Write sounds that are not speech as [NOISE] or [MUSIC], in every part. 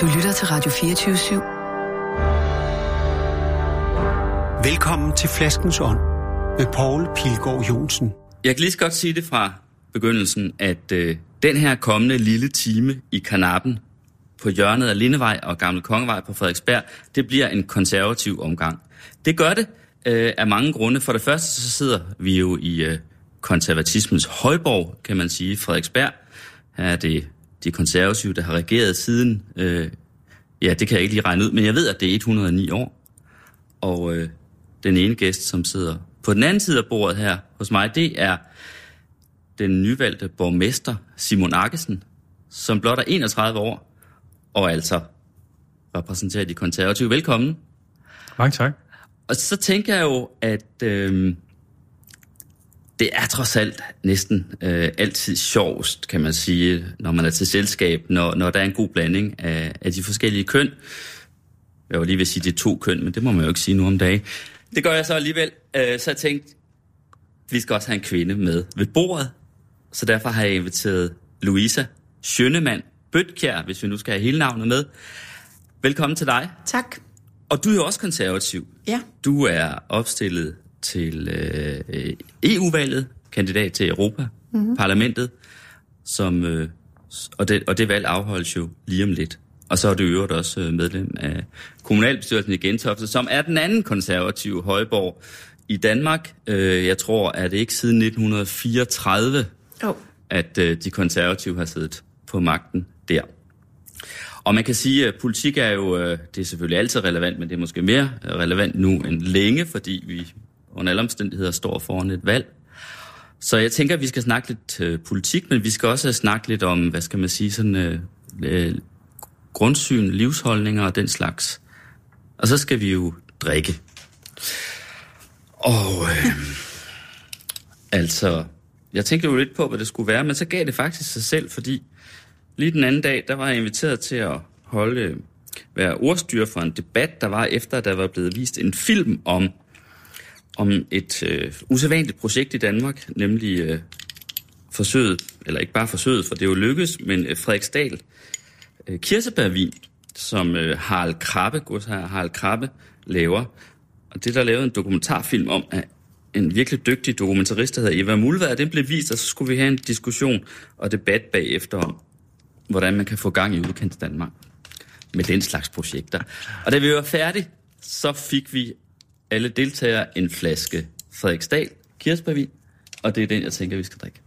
Du lytter til Radio 24 /7. Velkommen til Flaskens Ånd med Poul Pilgaard Jonsen. Jeg kan lige så godt sige det fra begyndelsen, at øh, den her kommende lille time i Kanappen på hjørnet af Lindevej og Gamle Kongevej på Frederiksberg, det bliver en konservativ omgang. Det gør det øh, af mange grunde. For det første så sidder vi jo i øh, konservatismens højborg, kan man sige, Frederiksberg. Her er det de konservative, der har regeret siden, øh, ja, det kan jeg ikke lige regne ud, men jeg ved, at det er 109 år. Og øh, den ene gæst, som sidder på den anden side af bordet her hos mig, det er den nyvalgte borgmester Simon Akkesen, som blot er 31 år, og altså repræsenterer de konservative. Velkommen. Mange tak. Og så tænker jeg jo, at øh, det er trods alt næsten øh, altid sjovest, kan man sige, når man er til selskab, når, når der er en god blanding af, af de forskellige køn. Jeg var lige ved at sige, det er to køn, men det må man jo ikke sige nu om dagen. Det gør jeg så alligevel. Øh, så jeg tænkte, vi skal også have en kvinde med ved bordet. Så derfor har jeg inviteret Louisa Schønemann Bøtkjær, hvis vi nu skal have hele navnet med. Velkommen til dig. Tak. Og du er jo også konservativ. Ja. Du er opstillet til øh, EU-valget, kandidat til Europa-parlamentet, mm-hmm. som, øh, og, det, og det valg afholdes jo lige om lidt. Og så er du øvrigt også øh, medlem af kommunalbestyrelsen i Gentofte, som er den anden konservative højborg i Danmark. Øh, jeg tror, at det ikke siden 1934, oh. at øh, de konservative har siddet på magten der. Og man kan sige, at politik er jo, øh, det er selvfølgelig altid relevant, men det er måske mere relevant nu end længe, fordi vi under alle omstændigheder står foran et valg. Så jeg tænker, at vi skal snakke lidt øh, politik, men vi skal også snakke lidt om, hvad skal man sige, sådan øh, øh, grundsyn, livsholdninger og den slags. Og så skal vi jo drikke. Og øh, altså, jeg tænkte jo lidt på, hvad det skulle være, men så gav det faktisk sig selv, fordi lige den anden dag, der var jeg inviteret til at holde, øh, være ordstyr for en debat, der var efter, at der var blevet vist en film om om et øh, usædvanligt projekt i Danmark, nemlig øh, forsøget, eller ikke bare forsøget, for det er jo lykkes, men øh, Frederiksdal øh, kirsebærvin, som øh, Harald Krabbe, her Harald Krabbe, laver. Og det der lavede en dokumentarfilm om, af en virkelig dygtig dokumentarist, der hedder Eva Mulvær, den blev vist, og så skulle vi have en diskussion og debat bagefter om, hvordan man kan få gang i udkants Danmark med den slags projekter. Og da vi var færdige, så fik vi alle deltagere en flaske Frederiksdal kirsebærvin, og det er den, jeg tænker, vi skal drikke.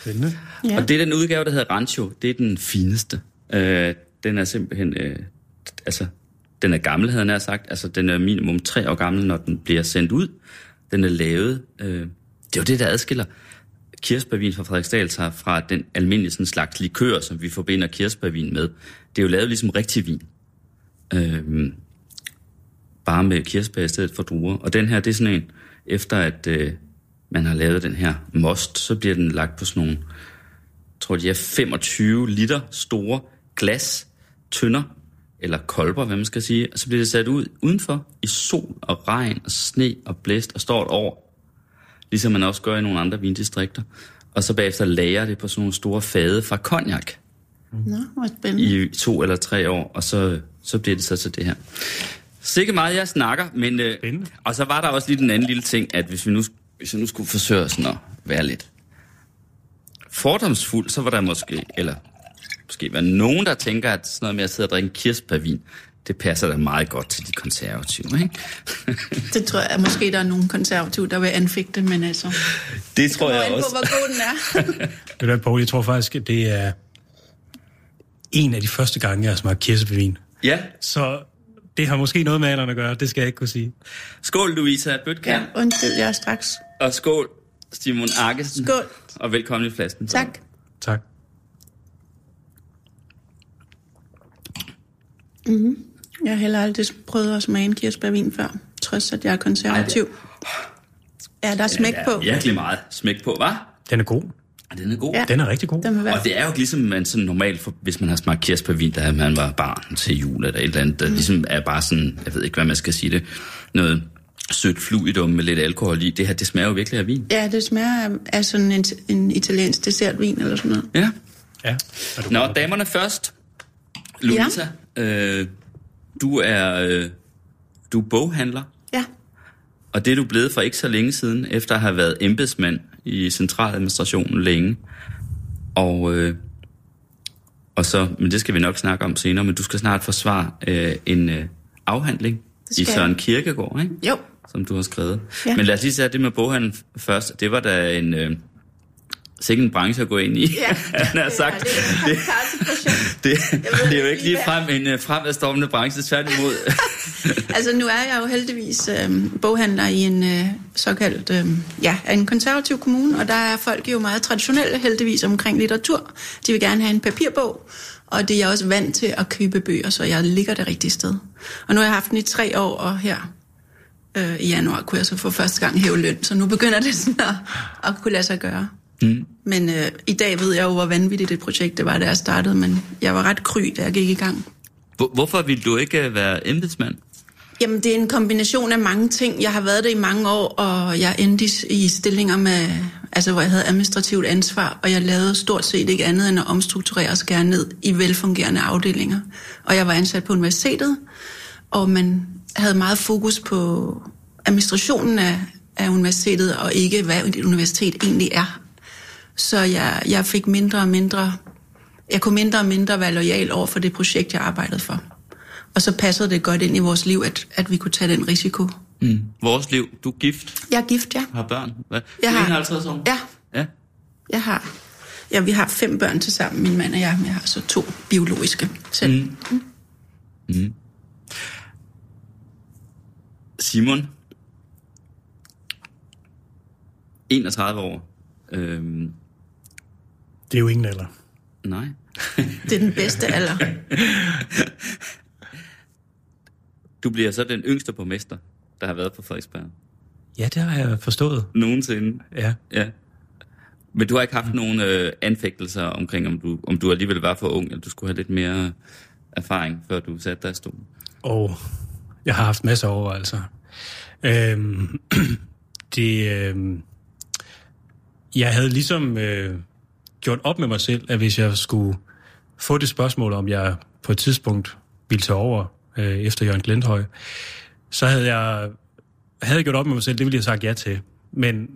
Spændende. Ja. Og det er den udgave, der hedder Rancho. Det er den fineste. Øh, den er simpelthen... Øh, altså, den er gammel, havde jeg sagt. Altså, den er minimum tre år gammel, når den bliver sendt ud. Den er lavet... Øh, det er jo det, der adskiller kirsebærvin fra Frederiksdal sig fra den almindelige sådan slags likør, som vi forbinder kirsebærvin med. Det er jo lavet ligesom rigtig vin. Øh, bare med kirsebær i stedet for druer. Og den her, det er sådan en, efter at øh, man har lavet den her most, så bliver den lagt på sådan nogle, jeg tror de er 25 liter store glas tønder, eller kolber, hvad man skal sige, og så bliver det sat ud udenfor i sol og regn og sne og blæst og står et år, ligesom man også gør i nogle andre vindistrikter. Og så bagefter lager det på sådan nogle store fade fra cognac. Nå, hvor spændende. I to eller tre år, og så, så bliver det så til det her. Sikke meget, jeg snakker, men... Øh, og så var der også lige den anden lille ting, at hvis vi nu, hvis vi nu skulle forsøge sådan at være lidt fordomsfuld, så var der måske, eller måske være nogen, der tænker, at sådan noget med at sidde og drikke kirsebærvin, det passer da meget godt til de konservative, ikke? [LAUGHS] det tror jeg, at måske der er nogen konservative, der vil anfægte, men altså... Det tror jeg også. på, hvor god den er. [LAUGHS] Ved du Poul, jeg tror faktisk, at det er en af de første gange, jeg har smagt kirsebærvin. Ja. Så det har måske noget med alderen at gøre, det skal jeg ikke kunne sige. Skål, Louisa Bøtker. Ja, undskyld, jeg er straks. Og skål, Simon Arkesen. Skål. Og velkommen i flasken. Tak. Tak. Mm-hmm. Jeg har heller aldrig prøvet at smage en kirsebærvin før, trods at jeg er konservativ. Ej, det... Ja, der er smæk ja, på. virkelig meget smæk på, hva'? Den er god. Den er god. Ja. Den er rigtig god. Den Og det er jo ligesom man sådan normalt, for, hvis man har smagt kirsebærvin, da man var barn til jul eller et eller andet, der mm. ligesom er bare sådan, jeg ved ikke, hvad man skal sige det, noget sødt fluidum med lidt alkohol i. Det her, det smager jo virkelig af vin. Ja, det smager af, af sådan en, en italiensk dessertvin eller sådan noget. Ja. Ja. Nå, damerne først. Louisa, ja. øh, du er øh, du er boghandler, Ja. og det er du blevet for ikke så længe siden, efter at have været embedsmand i centraladministrationen længe. Og, øh, og så, men det skal vi nok snakke om senere, men du skal snart forsvare øh, en øh, afhandling i. Søren Kierkegaard, ikke? Jo. som du har skrevet. Ja. Men lad os lige sige det med boghandel først. Det var da en... Øh, sikke en branche at gå ind i, Ja. [LAUGHS] han har sagt. Ja, det er. Det, ved det er jo ikke ikke lige, lige frem en uh, fremadstormende branche, tværtimod. [LAUGHS] Altså nu er jeg jo heldigvis øh, boghandler i en øh, såkaldt, øh, ja, en konservativ kommune, og der er folk jo meget traditionelle heldigvis omkring litteratur. De vil gerne have en papirbog, og det er jeg også vant til at købe bøger, så jeg ligger det rigtige sted. Og nu har jeg haft den i tre år, og her øh, i januar kunne jeg så for første gang hæve løn, så nu begynder det sådan at, at kunne lade sig gøre. Mm. Men øh, i dag ved jeg jo, hvor vanvittigt et projekt det var, da jeg startede, men jeg var ret kry, da jeg gik i gang. Hvor- Hvorfor ville du ikke øh, være embedsmand? Jamen, det er en kombination af mange ting. Jeg har været det i mange år, og jeg endte i, i stillinger, med, altså, hvor jeg havde administrativt ansvar, og jeg lavede stort set ikke andet end at omstrukturere og skære ned i velfungerende afdelinger. Og jeg var ansat på universitetet, og man havde meget fokus på administrationen af, af universitetet, og ikke hvad et universitet egentlig er. Så jeg, jeg fik mindre og mindre, jeg kunne mindre og mindre være lojal over for det projekt, jeg arbejdede for. Og så passede det godt ind i vores liv, at, at vi kunne tage den risiko. Mm. Vores liv. Du er gift, Jeg er gift, ja. har børn. Hvad? Jeg har- 51 år? Ja, ja. jeg har. Ja, vi har fem børn til sammen, min mand og jeg. Men jeg har så to biologiske selv. Mm. Simon. 31 år. Øhm, Det er jo ingen alder. nej. [LAUGHS] Det er den bedste alder. Du bliver så den yngste borgmester, der har været på Frederiksberg. Ja, det har jeg forstået. Nogensinde. Ja. Ja. Men du har ikke haft nogen øh, anfægtelser omkring, om du, om du alligevel var for ung, eller du skulle have lidt mere erfaring, før du satte dig i stolen? Og jeg har haft masser af overvejelser. Øhm, [CLEARS THROAT] det, øhm, jeg havde ligesom øh, gjort op med mig selv, at hvis jeg skulle få det spørgsmål, om jeg på et tidspunkt ville tage over øh, efter Jørgen Glendhøj, så havde jeg havde jeg gjort op med mig selv, det ville jeg have sagt ja til. Men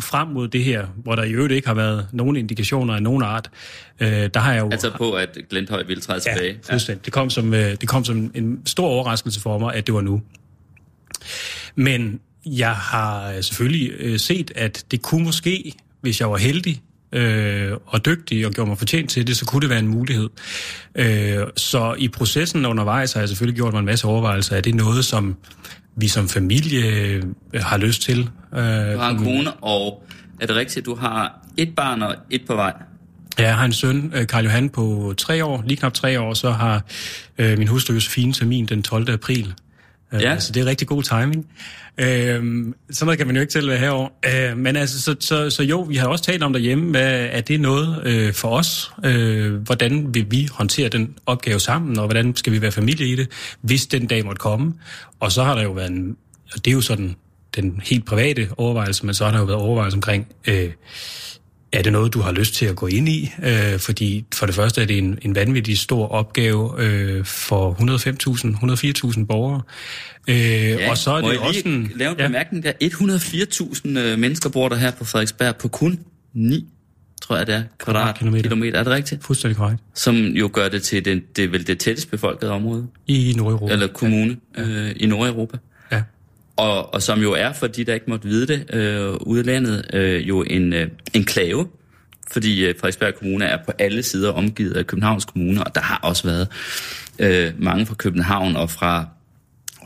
frem mod det her, hvor der i øvrigt ikke har været nogen indikationer af nogen art, øh, der har jeg jo... Altså på, at Glenthøj ville træde tilbage? Ja, fuldstændig. Det kom, som, øh, det kom som en stor overraskelse for mig, at det var nu. Men jeg har selvfølgelig øh, set, at det kunne måske, hvis jeg var heldig øh, og dygtig og gjorde mig fortjent til det, så kunne det være en mulighed. Øh, så i processen undervejs har jeg selvfølgelig gjort mig en masse overvejelser. Er det noget, som vi som familie øh, har lyst til? Øh, Du har en kone, og er det rigtigt, at du har et barn og et på vej? Ja, jeg har en søn, øh, Karl Johan, på tre år, lige knap tre år, så har øh, min hustru Josefine termin den 12. april. Øh, Ja. Altså, det er rigtig god timing. Øh, sådan noget kan man jo ikke være herovre. Øh, men altså, så, så, så jo, vi har også talt om derhjemme, hvad, er det noget øh, for os? Øh, hvordan vil vi håndtere den opgave sammen, og hvordan skal vi være familie i det, hvis den dag måtte komme? Og så har der jo været en, og det er jo sådan den helt private overvejelse, men så har der jo været overvejelse omkring, øh, er det noget, du har lyst til at gå ind i? Øh, fordi for det første er det en, en vanvittig stor opgave øh, for 105.000, 104.000 borgere. Øh, ja, og så er det også en... lave en ja, bemærkning der. 104.000 øh, mennesker bor der her på Frederiksberg på kun 9, tror jeg det er, kvadratkilometer. Kvadratkilometer. Er det rigtigt? fuldstændig korrekt. Som jo gør det til den, det vel det tættest befolkede område, I Nordeuropa. eller kommune øh, i Nordeuropa. Og, og som jo er, for de der ikke måtte vide det, øh, ude i landet, øh, jo en øh, enklave, fordi øh, Frederiksberg Kommune er på alle sider omgivet af Københavns Kommune, og der har også været øh, mange fra København og fra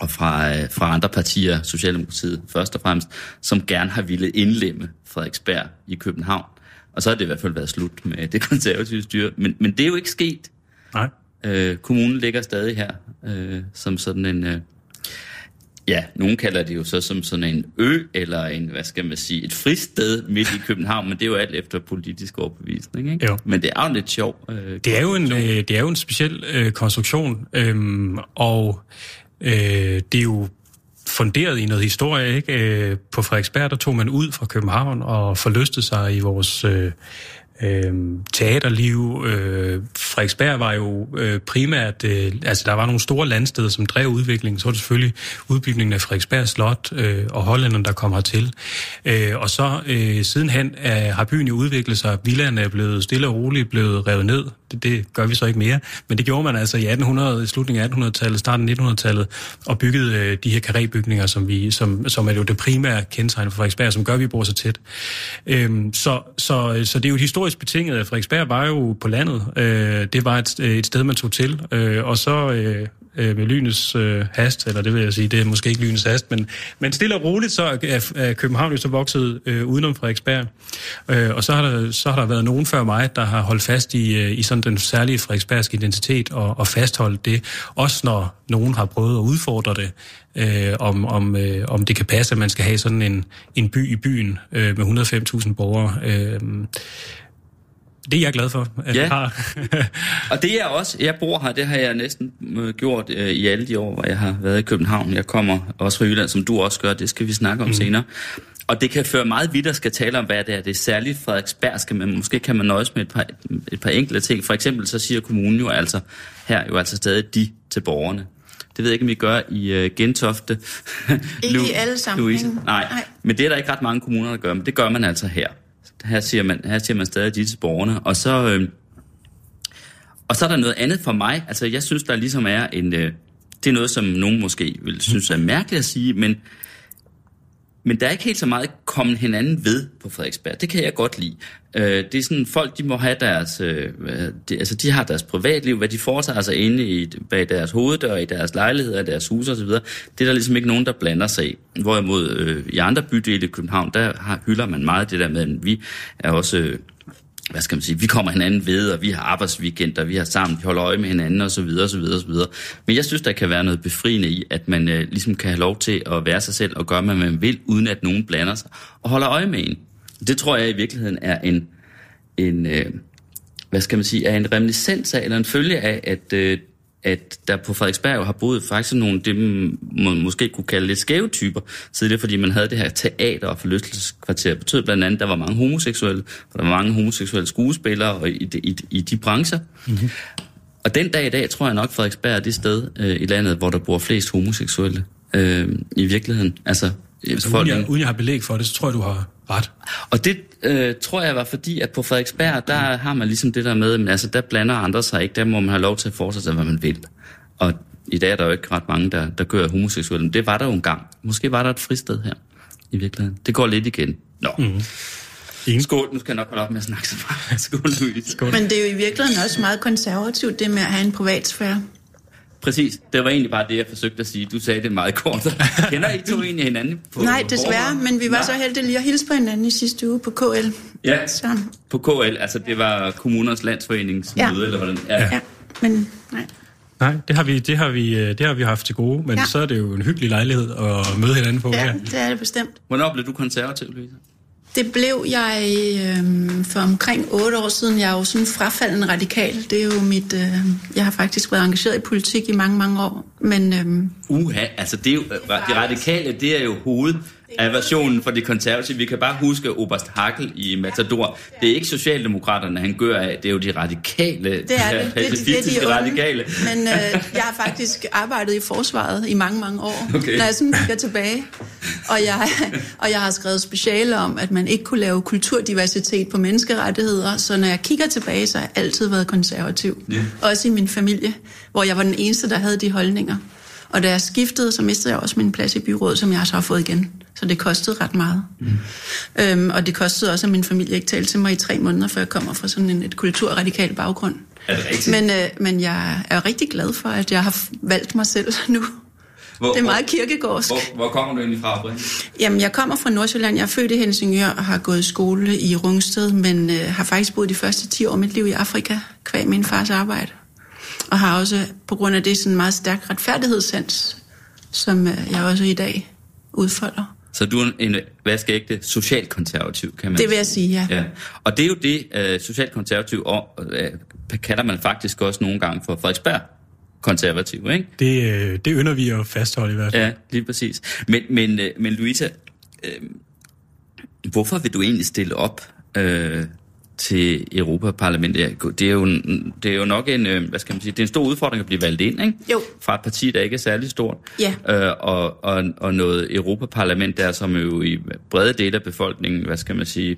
og fra, øh, fra andre partier, Socialdemokratiet først og fremmest, som gerne har ville indlemme Frederiksberg i København. Og så har det i hvert fald været slut med det konservative styre. Men, men det er jo ikke sket. Nej. Øh, kommunen ligger stadig her øh, som sådan en... Øh, ja, nogen kalder det jo så som sådan en ø, eller en, hvad skal man sige, et fristed midt i København, men det er jo alt efter politisk overbevisning, ikke? Jo. Men det er jo lidt sjovt. Øh, Det er jo en, øh, det er jo en speciel øh, konstruktion, øhm, og øh, det er jo funderet i noget historie. Ikke? Øh, på Frederiksberg der tog man ud fra København og forlystede sig i vores øh, øh, teaterliv. Øh, Frederiksberg var jo øh, primært, øh, altså der var nogle store landsteder, som drev udviklingen. Så var det selvfølgelig udbygningen af Frederiksberg Slot øh, og Hollanderne, der kom hertil. Øh, og så øh, sidenhen øh, har byen jo udviklet sig. Villaerne er blevet stille og roligt blevet revet ned. Det, det gør vi så ikke mere. Men det gjorde man altså i 1800, slutningen af 1800-tallet, starten af 1900-tallet, og byggede øh, de her karébygninger, som, vi, som, som er jo det primære kendetegn for Frederiksberg, som gør, at vi bor så tæt. Øhm, så, så, så det er jo historisk betinget, at Frederiksberg var jo på landet. Øh, det var et, øh, et sted, man tog til. Øh, og så øh, øh, med lynets øh, hast, eller det vil jeg sige, det er måske ikke lynets hast, men, men stille og roligt, så er, er København jo så vokset øh, udenom Frederiksberg. Øh, og så har, der, så har der været nogen før mig, der har holdt fast i, øh, i sådan den særlige frederiksbergske identitet og, og fastholdt det, også når nogen har prøvet at udfordre det, øh, om, om, øh, om det kan passe, at man skal have sådan en, en by i byen øh, med 105.000 borgere. Øh, det er jeg glad for, at Ja. jeg har. [LAUGHS] Og det er også, jeg bor her, det har jeg næsten øh, gjort øh, i alle de år, hvor jeg har været i København. Jeg kommer også fra Jylland, som du også gør, det skal vi snakke om mm. senere. Og det kan føre meget vidt at skal tale om, hvad det er. Det er særligt Frederiksbergske, men måske kan man nøjes med et par, et par enkelte ting. For eksempel så siger kommunen jo altså, her jo altså stadig de til borgerne. Det ved jeg ikke, om I gør i uh, Gentofte. Ikke Lu- i alle sammenhænge. Nej. Nej. men det er der ikke ret mange kommuner, der gør, men det gør man altså her. Her siger man, her siger man stadig de til borgerne. Og så, øh, og så er der noget andet for mig. Altså, jeg synes, der ligesom er en... Øh, det er noget, som nogen måske vil synes er mærkeligt at sige, men, men der er ikke helt så meget kommet hinanden ved på Frederiksberg. Det kan jeg godt lide. Øh, det er sådan, folk de må have deres... Øh, de, altså, de har deres privatliv, hvad de foretager sig inde i, bag deres hoveddør, i deres lejligheder, deres huse osv. Det er der ligesom ikke nogen, der blander sig i. Hvorimod øh, i andre bydele i København, der har, hylder man meget det der med, at vi er også... Øh, hvad skal man sige, vi kommer hinanden ved, og vi har arbejdsweekender, vi har sammen, vi holder øje med hinanden, og så videre, og så videre, og så videre. Men jeg synes, der kan være noget befriende i, at man øh, ligesom kan have lov til at være sig selv og gøre, hvad man vil, uden at nogen blander sig, og holder øje med en. Det tror jeg i virkeligheden er en, en øh, hvad skal man sige, er en reminiscens af, eller en følge af, at, øh, at der på Frederiksberg har boet faktisk nogle, det man måske kunne kalde lidt skæve typer, så det er fordi man havde det her teater- og forlystelseskvarter. Det betød blandt andet, at der var mange homoseksuelle, og der var mange homoseksuelle skuespillere og i, de- i, i de brancher. Mm-hmm. Og den dag i dag tror jeg nok, Frederiksberg er det sted øh, i landet, hvor der bor flest homoseksuelle øh, i virkeligheden. Altså, Altså, uden, jeg, uden jeg har belæg for det, så tror jeg, du har ret. og det øh, tror jeg var fordi, at på Frederiksberg, der har man ligesom det der med, men altså der blander andre sig ikke, der må man have lov til at fortsætte sig, hvad man vil. Og i dag er der jo ikke ret mange, der, der gør homoseksuelle, men det var der jo engang. Måske var der et fristed her, i virkeligheden. Det går lidt igen. Nå. Mm. Ingen. Skål, nu skal jeg nok holde op med at snakke så meget. [LAUGHS] Skål, Louise. Skål. Men det er jo i virkeligheden også meget konservativt, det med at have en privatsfære. Præcis, det var egentlig bare det, jeg forsøgte at sige. Du sagde det meget kort. Kender I to [LAUGHS] egentlig hinanden? På Nej, desværre, forhånd? men vi var Nej. så heldige lige at hilse på hinanden i sidste uge på KL. Ja, Så, på KL, altså det var kommunernes landsforeningsmøde, Ja. eller hvordan? Ja. ja, men nej. Nej, det har vi, det har vi, øh, det har vi haft til gode, men. Ja. så er det jo en hyggelig lejlighed at møde hinanden på Ja, her. det er det bestemt. Hvornår blev du konservativ, Louise? Det blev jeg øh, for omkring otte år siden. Jeg er jo sådan frafaldende radikal. Det er jo mit... Øh, jeg har faktisk været engageret i politik i mange, mange år. Men øh, Uha, altså det er jo, de radikale, det er jo hoved af versionen for de konservative. Vi kan bare huske Oberst Hackel i Matador. Det er ikke Socialdemokraterne, han gør af, det er jo de radikale, det er det. Det, er- det, det er de unge. radikale. Men øh, [LAUGHS] jeg har faktisk arbejdet i forsvaret i mange, mange år. Okay. Når jeg sådan kigger tilbage. Og jeg, og jeg har skrevet speciale om, at man ikke kunne lave kulturdiversitet på menneskerettigheder. Så når jeg kigger tilbage, så har jeg altid været konservativ. Ja. Også i min familie, hvor jeg var den eneste, der havde de holdninger. Og da jeg skiftede, så mistede jeg også min plads i byrådet, som jeg så har fået igen. Så det kostede ret meget. Mm. Øhm, og det kostede også, at min familie ikke talte til mig i tre måneder, før jeg kommer fra sådan en et kulturradikal baggrund. Er det rigtigt? Men, øh, men jeg er rigtig glad for, at jeg har valgt mig selv [LAUGHS] nu. Hvor, Det er meget kirkegårdsk. Hvor, hvor kommer du egentlig fra, Brian? Jamen, jeg kommer fra Nordsjælland. Jeg er født i Helsingør og har gået i skole i Rungsted, men øh, har faktisk boet de første 10 år af mit liv i Afrika, kvæg min fars arbejde. Og har også på grund af det sådan en meget stærk retfærdighedssans, som øh, jeg også i dag udfolder. Så du er en vaskeægte socialkonservativ, kan man Det vil jeg sige, ja. Ja. Og det er jo det, uh, socialkonservativ, og uh, kalder man faktisk også nogle gange for Frederiksberg konservativ, ikke? Det, øh, det ynder vi at fastholde i hvert fald. Ja, lige præcis. Men, men, øh, men Louisa, øh, hvorfor vil du egentlig stille op øh, til Europaparlamentet. Det er, jo, det er jo nok en, øh, hvad skal man sige, det er en stor udfordring at blive valgt ind, ikke? Jo. Fra et parti, der ikke er særlig stort. Ja. Øh, og, og, og noget Europaparlament der, som jo i brede dele af befolkningen, hvad skal man sige,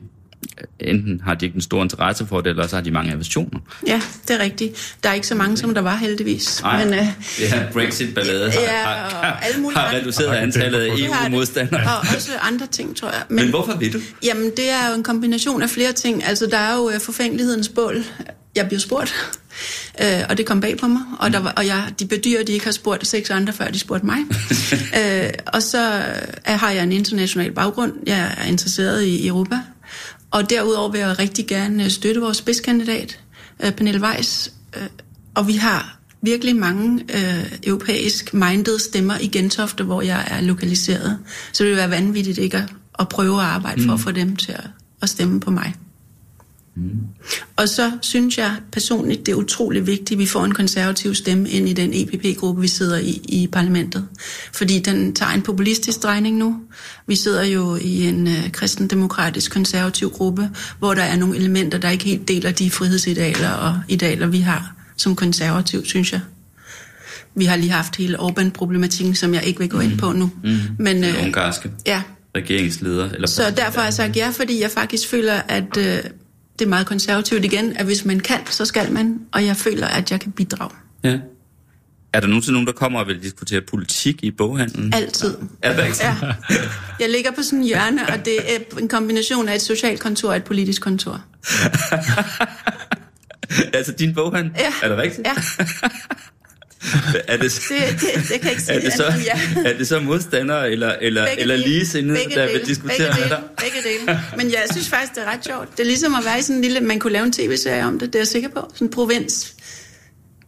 enten har de ikke en stor interesse for det, eller så har de mange aversioner. Ja, det er rigtigt. Der er ikke så mange, som der var heldigvis. Nej, Men, øh, det her Brexit-ballade har, Ja, har, og alle mulige har andre- reduceret antallet af har. EU-modstandere. Og også andre ting, tror jeg. Men hvorfor vil du? Jamen, det er jo en kombination af flere ting. Altså, der er jo øh, forfængelighedens bål. Jeg bliver spurgt, øh, og det kom bag på mig. Og, der var, og jeg, de bedyrer, at de ikke har spurgt seks andre, før de spurgte mig. [LAUGHS] øh, og så øh, har jeg en international baggrund. Jeg er interesseret i Europa. Og derudover vil jeg rigtig gerne øh, støtte vores spidskandidat, øh, Pernille Weiss. Øh, og vi har virkelig mange øh, europæisk minded stemmer i Gentofte, hvor jeg er lokaliseret. Så det vil være vanvittigt ikke at, at prøve at arbejde for at få dem til at, at stemme på mig. Og så synes jeg personligt, det er utrolig vigtigt, at vi får en konservativ stemme ind i den EPP-gruppe, vi sidder i i parlamentet. Fordi den tager en populistisk drejning nu. Vi sidder jo i en øh, kristendemokratisk konservativ gruppe, hvor der er nogle elementer, der ikke helt deler de frihedsidealer og idealer, vi har som konservativ, synes jeg. Vi har lige haft hele Orbán-problematikken, som jeg ikke vil gå ind på nu. Mm. Men, Den øh, ungarske ja, regeringsleder. Eller så derfor har jeg sagt ja, fordi jeg faktisk føler, at øh, det er meget konservativt igen, at hvis man kan, så skal man, og jeg føler, at jeg kan bidrage. Ja. Er der nogensinde nogen, der kommer og vil diskutere politik i boghandlen? Altid. Er der ikke Ja. Jeg ligger på sådan en hjørne, og det er en kombination af et socialt kontor og et politisk kontor. [LAUGHS] altså din boghandel? Ja. Er det rigtigt? Ja, [LAUGHS] Er det, det, det, det kan ikke sige er det, så, andet ja. er det så modstandere eller, eller, Begge eller dele. ligesindede, Begge der dele. vil diskutere begge med dele. dig? Begge dele. Men jeg synes faktisk, det er ret sjovt. Det er ligesom at være i sådan en lille... Man kunne lave en tv-serie om det, det er jeg sikker på. Sådan en provins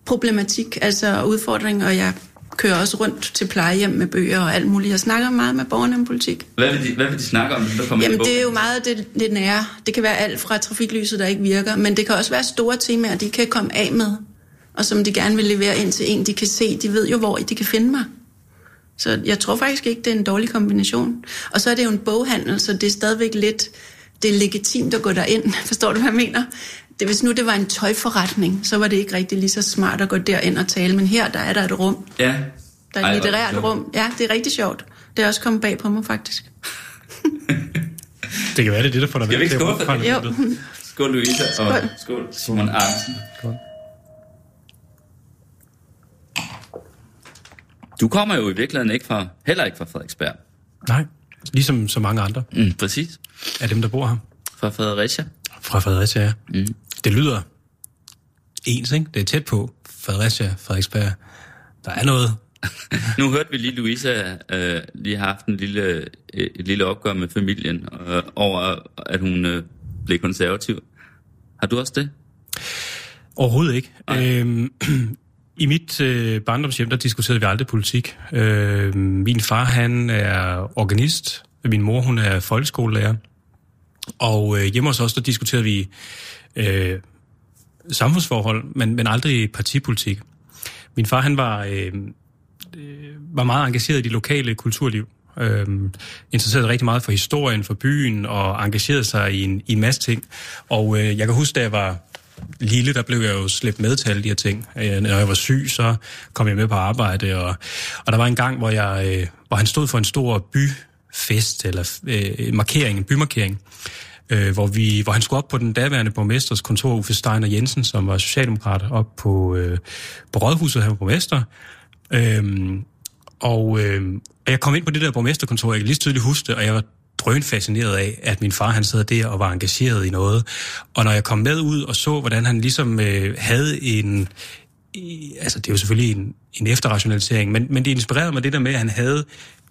problematik, altså udfordring, og jeg kører også rundt til plejehjem med bøger og alt muligt. Jeg snakker meget med borgerne om politik. Hvad vil, de, hvad vil de snakke om, der kommer Jamen, det er jo meget det, det nære. Det kan være alt fra trafiklyset, der ikke virker, men det kan også være store temaer, de kan komme af med, og som de gerne vil levere ind til en, de kan se. De ved jo, hvor de kan finde mig. Så jeg tror faktisk ikke, det er en dårlig kombination. Og så er det jo en boghandel, så det er stadigvæk lidt... Det er legitimt at gå derind. [LAUGHS] Forstår du, hvad jeg mener? Det, hvis nu det var en tøjforretning, så var det ikke rigtig lige så smart at gå derind og tale. Men her, der er der et rum. Ja. Der er Ej, et det litterært rum. Ja, det er rigtig sjovt. Det er også kommet bag på mig, faktisk. Det kan være, det er det, der får dig Skal vi væk ikke til skåle for det? Europaparlamentet. Skål, Louise, og skål, Simon Arnsen. Skål. Du kommer jo i virkeligheden ikke fra, heller ikke fra Frederiksberg. Nej, ligesom så mange andre Mm, præcis. af dem, der bor her. Fra Fredericia. Fra Fredericia, ja. Mm. Det lyder ens, ikke? Det er tæt på. Fredericia, Frederiksberg. Der er noget. [LAUGHS] Nu hørte vi lige Louisa øh, lige har haft en lille, øh, et lille opgør med familien øh, over, at hun øh, blev konservativ. Har du også det? Overhovedet ikke. Øhm, [CLEARS THROAT] I mit øh, barndomshjem, der diskuterede vi aldrig politik. Øh, min far, han er organist. Min mor, hun er folkeskolelærer. Og øh, hjemme hos os, der diskuterede vi øh, samfundsforhold, men, men aldrig partipolitik. Min far, han var, øh, øh var meget engageret i det lokale kulturliv. Øh, interesseret rigtig meget for historien, for byen, og engagerede sig i en, i en masse ting. Og øh, jeg kan huske, da jeg var lille, der blev jeg jo slæbt med til alle de her ting. Øh, når jeg var syg, så kom jeg med på arbejde, og, og der var en gang, hvor, jeg, øh, hvor han stod for en stor byfest, eller øh, markering, en bymarkering, øh, hvor, vi, hvor han skulle op på den daværende borgmesters kontor, Uffe Steiner Jensen, som var socialdemokrat, op på, øh, på Rådhuset her på borgmester. Øh, og øh, og jeg kom ind på det der borgmesterkontor, jeg kan lige så tydeligt huske det, og jeg var drøn fascineret af, at min far han sad der og var engageret i noget. Og når jeg kom med ud og så, hvordan han ligesom øh, havde en... i- Altså, det er jo selvfølgelig en, en efterrationalisering, men, men det inspirerede mig det der med, at han havde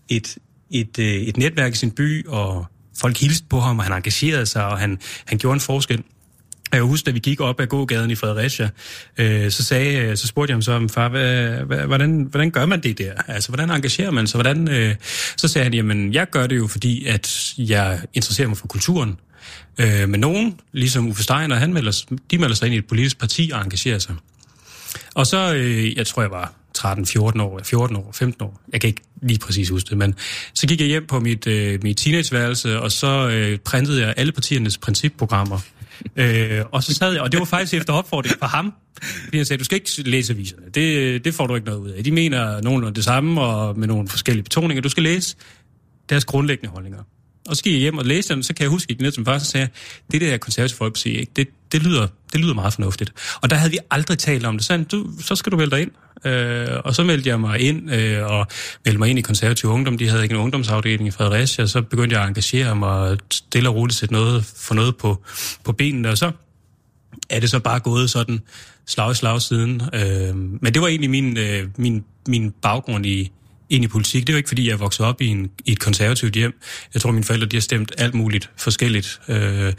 et, et, øh, et netværk i sin by, og folk hilste på ham, og han engagerede sig, og han, han gjorde en forskel. Jeg husker, da vi gik op ad gågaden i Fredericia, øh, så, sagde, så spurgte jeg ham så, om, far, hvad, hvad, hvordan, hvordan gør man det der? Altså, hvordan engagerer man sig? Hvordan, øh, så sagde han, jamen, jeg gør det jo, fordi at jeg interesserer mig for kulturen. Øh, men nogen, ligesom Uffe Steiner, han melder, de melder sig ind i et politisk parti og engagerer sig. Og så, øh, jeg tror, jeg var 13, 14 år, 14 år, 15 år. Jeg kan ikke lige præcis huske det, men så gik jeg hjem på mit, øh, mit teenageværelse, og så øh, printede jeg alle partiernes principprogrammer Øh, og så sad jeg, og det var faktisk efter opfordring fra ham, fordi han sagde, du skal ikke læse aviserne. Det, det får du ikke noget ud af. De mener nogenlunde det samme, og med nogle forskellige betoninger. Du skal læse deres grundlæggende holdninger. Og så gik jeg hjem og læste dem, så kan jeg huske, at jeg gik ned til min far, og sagde, det der konservative folkeparti, ikke, det, det, lyder, det lyder meget fornuftigt. Og der havde vi aldrig talt om det. Så, du, så skal du vælge dig ind. Øh, og så meldte jeg mig ind, øh, og meldte mig ind i konservativ ungdom. De havde ikke en ungdomsafdeling i Fredericia, så begyndte jeg at engagere mig og stille og roligt sætte noget, for noget på, på benene. Og så er det så bare gået sådan slag i slag siden. Øh, men det var egentlig min, øh, min, min baggrund i, ind i politik. Det er jo ikke, fordi jeg voksede op i, en, i et konservativt hjem. Jeg tror, mine forældre de har stemt alt muligt forskelligt. Øh,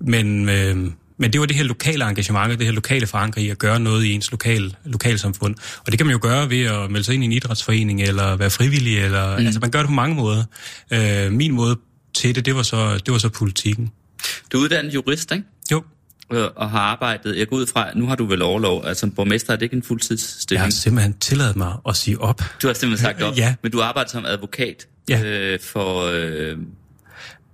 men, øh, men det var det her lokale engagement, det her lokale forankring i at gøre noget i ens lokal, lokalsamfund. Og det kan man jo gøre ved at melde sig ind i en idrætsforening, eller være frivillig, eller, mm. altså man gør det på mange måder. Øh, min måde til det, det var så, det var så politikken. Du er uddannet jurist, ikke? Jo. Øh, og har arbejdet, jeg går ud fra, nu har du vel overlov, altså borgmester er det ikke en fuldtidsstilling? Jeg har simpelthen tilladet mig at sige op. Du har simpelthen sagt op, ja. men du arbejder som advokat ja. øh, for øh,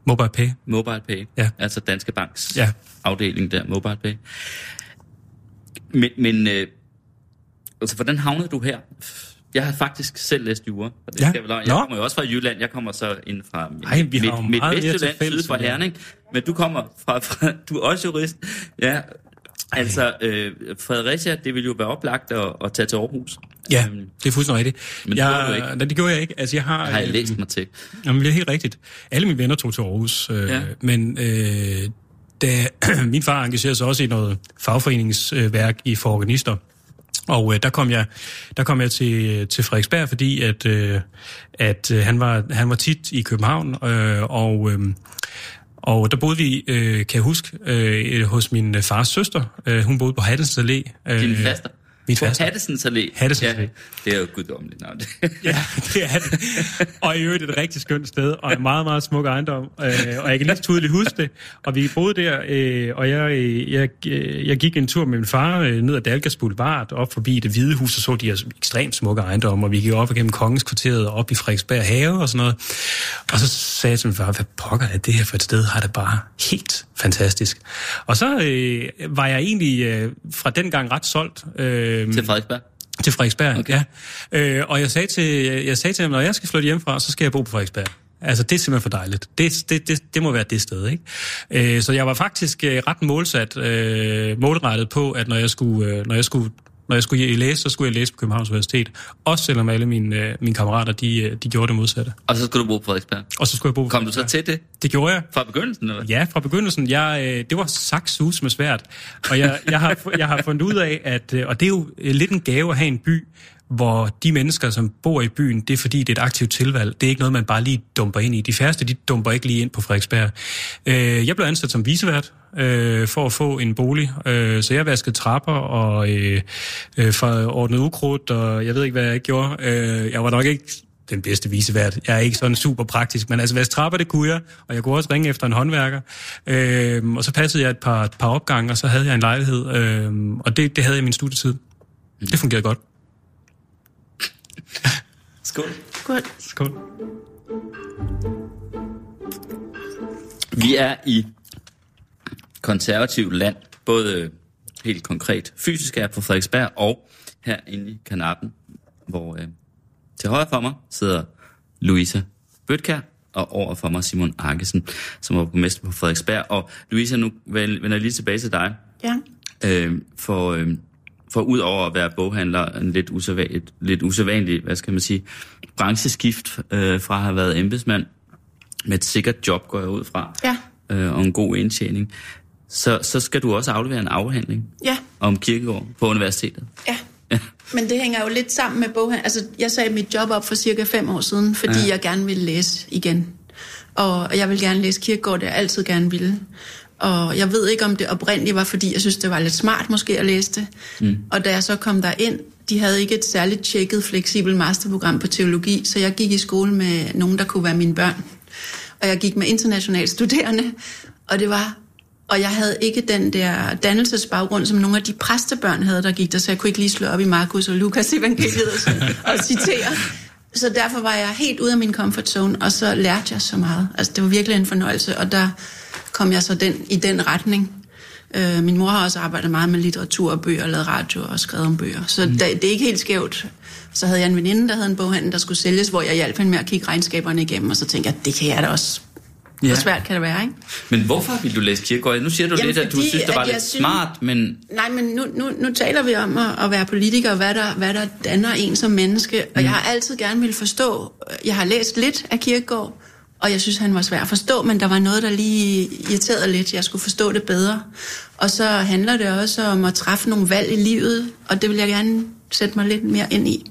Mobile Pay. Mobile Pay, ja. altså Danske Banks ja. afdeling der, Mobile Pay. Men, men øh, altså, hvordan havnede du her? Jeg har faktisk selv læst jura. Og det ja. skal jeg Nå. kommer jo også fra Jylland. Jeg kommer så ind fra Ej, vi midt meget Vestjylland, syd for Herning. Men du kommer fra, fra, du er også jurist. Ja, altså øh, Fredericia, det ville jo være oplagt at, at tage til Aarhus. Ja, øhm, det er fuldstændig rigtigt. Men jeg, det gjorde du ikke. Nej, det gjorde jeg ikke. Altså, jeg har, har jeg læst mig til. Jamen, det er helt rigtigt. Alle mine venner tog til Aarhus. Øh, ja. Men øh, da [CLEARS THROAT] min far engagerede sig også i noget fagforeningsværk i for organister, og øh, der kom jeg, der kom jeg til, til Frederiksberg, fordi at, øh, at øh, han, var, han var tit i København, øh, og, øh, og der boede vi, øh, kan jeg huske, øh, hos min fars søster. Øh, hun boede på Hattens Allé. Øh, Din faster? Min på faster. Hattesens Allé? Hattesens ja, Allé. Det er jo et guddommeligt navn. ja, det er det. Og i øvrigt et rigtig skønt sted, og en meget, meget smuk ejendom. Øh, og jeg kan lige tydeligt huske det. Og vi boede der, øh, og jeg, jeg, jeg gik en tur med min far øh, ned ad Dalgas Boulevard, op forbi det hvide hus, og så de her ekstremt smukke ejendomme, og vi gik op igennem Kongens Kvarteret, og op i Frederiksberg Have og sådan noget. Og så sagde jeg til min far, hvad pokker er det her for et sted? Har det bare helt fantastisk. Og så øh, var jeg egentlig øh, fra den gang ret solgt. Øh, til Frederiksberg? Til Frederiksberg, okay. ja. Øh, og jeg sagde, til, jeg sagde til ham, når jeg skal flytte hjemmefra, så skal jeg bo på Frederiksberg. Altså, det er simpelthen for dejligt. Det, det, det, det må være det sted, ikke? Øh, så jeg var faktisk øh, ret målsat, øh, målrettet på, at når jeg skulle, øh, når jeg skulle når jeg skulle læse, så skulle jeg læse på Københavns Universitet. Også selvom alle mine, øh, mine kammerater, de, de gjorde det modsatte. Og så skulle du bo på Frederiksberg? Og så skulle jeg bo på Kom du så til det? Det gjorde jeg. Fra begyndelsen, eller Ja, fra begyndelsen. Jeg, øh, det var saksus med svært. Og jeg, jeg, har, jeg har fundet ud af, at, øh, og det er jo lidt en gave at have en by, hvor de mennesker, som bor i byen, det er fordi, det er et aktivt tilvalg. Det er ikke noget, man bare lige dumper ind i. De færreste, de dumper ikke lige ind på Frederiksberg. Øh, jeg blev ansat som visevært øh, for at få en bolig. Øh, så jeg vaskede trapper og øh, øh, ordnede ukrudt, og jeg ved ikke, hvad jeg gjorde. Øh, jeg var nok ikke den bedste visevært. Jeg er ikke sådan super praktisk, men altså vaske trapper, det kunne jeg, og jeg kunne også ringe efter en håndværker. Øh, og så passede jeg et par, et par opgange, og så havde jeg en lejlighed, øh, og det, det havde jeg i min studietid. Det fungerede godt. Skål. Skål. Skål. Vi er i konservativt land, både helt konkret fysisk er på Frederiksberg, og herinde i Kanappen, hvor øh, til højre for mig sidder Louisa Bøtkær, og over for mig Simon Arkesen, som var borgmester på Frederiksberg. Og Louisa, nu vender jeg lige tilbage til dig. Ja. Øh, for, øh, for ud over at være boghandler, en lidt usædvanlig, lidt usædvanlig hvad skal man sige, brancheskift øh, fra at have været embedsmand, med et sikkert job, går jeg ud fra, Ja. øh, og en god indtjening, så, så skal du også aflevere en afhandling Ja. om kirkegård på universitetet. Ja. Men det hænger jo lidt sammen med boghandel. Altså, jeg sagde mit job op for cirka fem år siden, fordi ja. jeg gerne ville læse igen. Og jeg vil gerne læse Kierkegaard, det jeg altid gerne ville. Og jeg ved ikke, om det oprindeligt var, fordi jeg synes, det var lidt smart måske at læse det. Mm. Og da jeg så kom der ind, de havde ikke et særligt tjekket, fleksibelt masterprogram på teologi, så jeg gik i skole med nogen, der kunne være mine børn. Og jeg gik med internationale studerende, og det var og jeg havde ikke den der dannelsesbaggrund, som nogle af de præstebørn havde, der gik der, så jeg kunne ikke lige slå op i Markus og Lukas evangeliet og, sådan, [LAUGHS] og citere. Så derfor var jeg helt ude af min comfort zone, og så lærte jeg så meget. Altså, det var virkelig en fornøjelse, og der kom jeg så den, i den retning. Øh, min mor har også arbejdet meget med litteratur og bøger, og lavet radio og skrevet om bøger. Så mm. det, det er ikke helt skævt. Så havde jeg en veninde, der havde en boghandel, der skulle sælges, hvor jeg hjalp hende med at kigge regnskaberne igennem, og så tænkte jeg, det kan jeg da også. Ja. Hvor svært kan det være, ikke? Men hvorfor vil du læse Kierkegaard? Nu siger du Jamen, lidt, at du fordi, synes, det var lidt synes- smart, men Nej, men nu, nu, nu taler vi om at, at være politiker, og hvad der, hvad der danner en som menneske. Og jeg har altid gerne vil forstå, jeg har læst lidt af Kierkegaard, og jeg synes, han var svær at forstå, men der var noget, der lige irriterede lidt. Jeg skulle forstå det bedre. Og så handler det også om at træffe nogle valg i livet, og det vil jeg gerne sætte mig lidt mere ind i.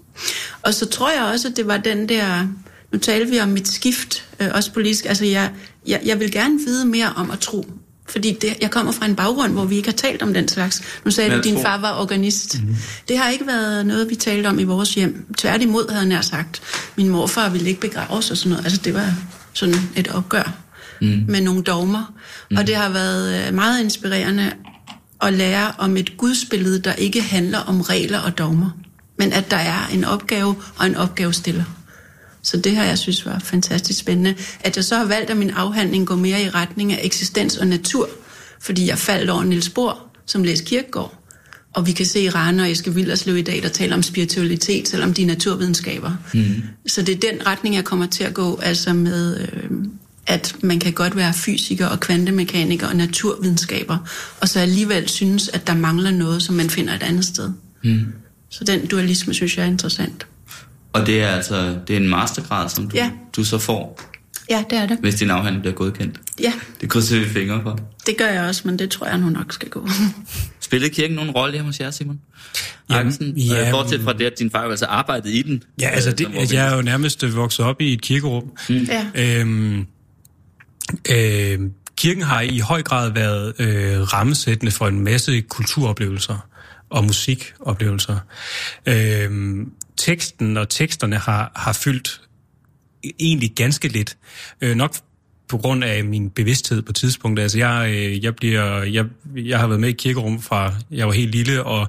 Og så tror jeg også, at det var den der... Nu taler vi om mit skift, øh, også politisk. Altså, jeg, jeg, jeg vil gerne vide mere om at tro. Fordi det, jeg kommer fra en baggrund, hvor vi ikke har talt om den slags. Nu sagde du, at din far var organist. Mm-hmm. Det har ikke været noget, vi talte om i vores hjem. Tværtimod havde jeg nær sagt. Min morfar ville ikke begraves og sådan noget. Altså, det var sådan et opgør mm. med nogle dogmer. Mm. Og det har været øh, meget inspirerende at lære om et gudsbillede, der ikke handler om regler og dogmer. Men at der er en opgave og en opgavestiller. Så det har jeg synes var fantastisk spændende. At jeg så har valgt, at min afhandling går mere i retning af eksistens og natur, fordi jeg faldt over Niels Bohr, som læste Kierkegaard. Og vi kan se i Rane og Eske Willerslev i dag, der taler om spiritualitet, selvom de er naturvidenskaber. Mm. Så det er den retning, jeg kommer til at gå, altså med, øh, at man kan godt være fysiker og kvantemekaniker og naturvidenskaber, og så alligevel synes, at der mangler noget, som man finder et andet sted. Mm. Så den dualisme synes jeg er interessant. Og det er altså det er en mastergrad, som du, Ja. du så får, Ja, det er det. hvis din afhandling bliver godkendt. Ja, Det krydser vi fingre for. det gør jeg også, men det tror jeg nu nok skal gå. [LAUGHS] Spillede kirken nogen rolle hjemme hos jer, Simon? Aksen, ja, øh, bortset fra det, at din far altså arbejdede i den. Ja, altså øh, det, altså, jeg er jo nærmest vokset op i et kirkerum. Mm. ja. Øhm, øh, kirken har i høj grad været øh, rammesættende for en masse kulturoplevelser og musikoplevelser. Øh, teksten og teksterne har, har fyldt e-, egentlig ganske lidt. Øh, nok på grund af min bevidsthed på tidspunktet. Altså jeg, øh, jeg, bliver, jeg, jeg har været med i kirkerum fra jeg var helt lille, og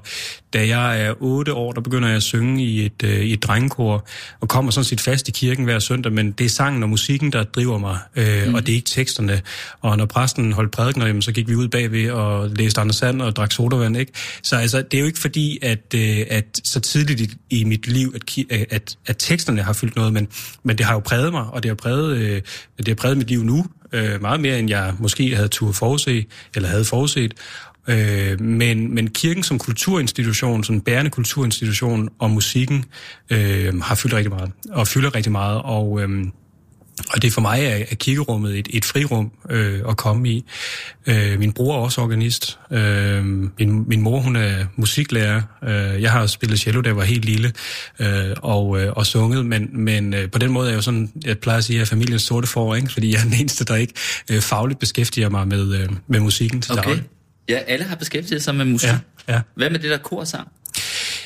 da jeg er 8 år, der begynder jeg at synge i et, øh, i et drengekor, og kommer sådan set fast i kirken hver søndag, men det er sangen og musikken, der driver mig, øh, mm. og det er ikke teksterne. Og når præsten holdt prædikener, jamen, så gik vi ud bagved og læste Anders Sand og drak sodavand, ikke? Så altså, det er jo ikke fordi, at, øh, at så tidligt i, mit liv, at, at, at teksterne har fyldt noget, men, men det har jo præget mig, og det har præget, det har præget mit liv nu, øh, meget mere end jeg måske havde turde forudse, eller havde forudset. Øh, men, men kirken som kulturinstitution, som bærende kulturinstitution, og musikken øh, har fyldt rigtig meget, og fylder rigtig meget, og... Øh, og det for mig er, er kirkerummet et, et frirum øh, at komme i. Øh, min bror er også organist. Øh, min, min mor hun er musiklærer. Øh, jeg har spillet cello, da jeg var helt lille øh, og, øh, og sunget, men, men øh, på den måde er jeg jo sådan, jeg plejer at sige, at jeg er familiens sorte for, ikke? fordi jeg er den eneste, der ikke øh, fagligt beskæftiger mig med, øh, med musikken til Okay. daglig. Ja, alle har beskæftiget sig med musik. Ja, ja. Hvad med det der korsang?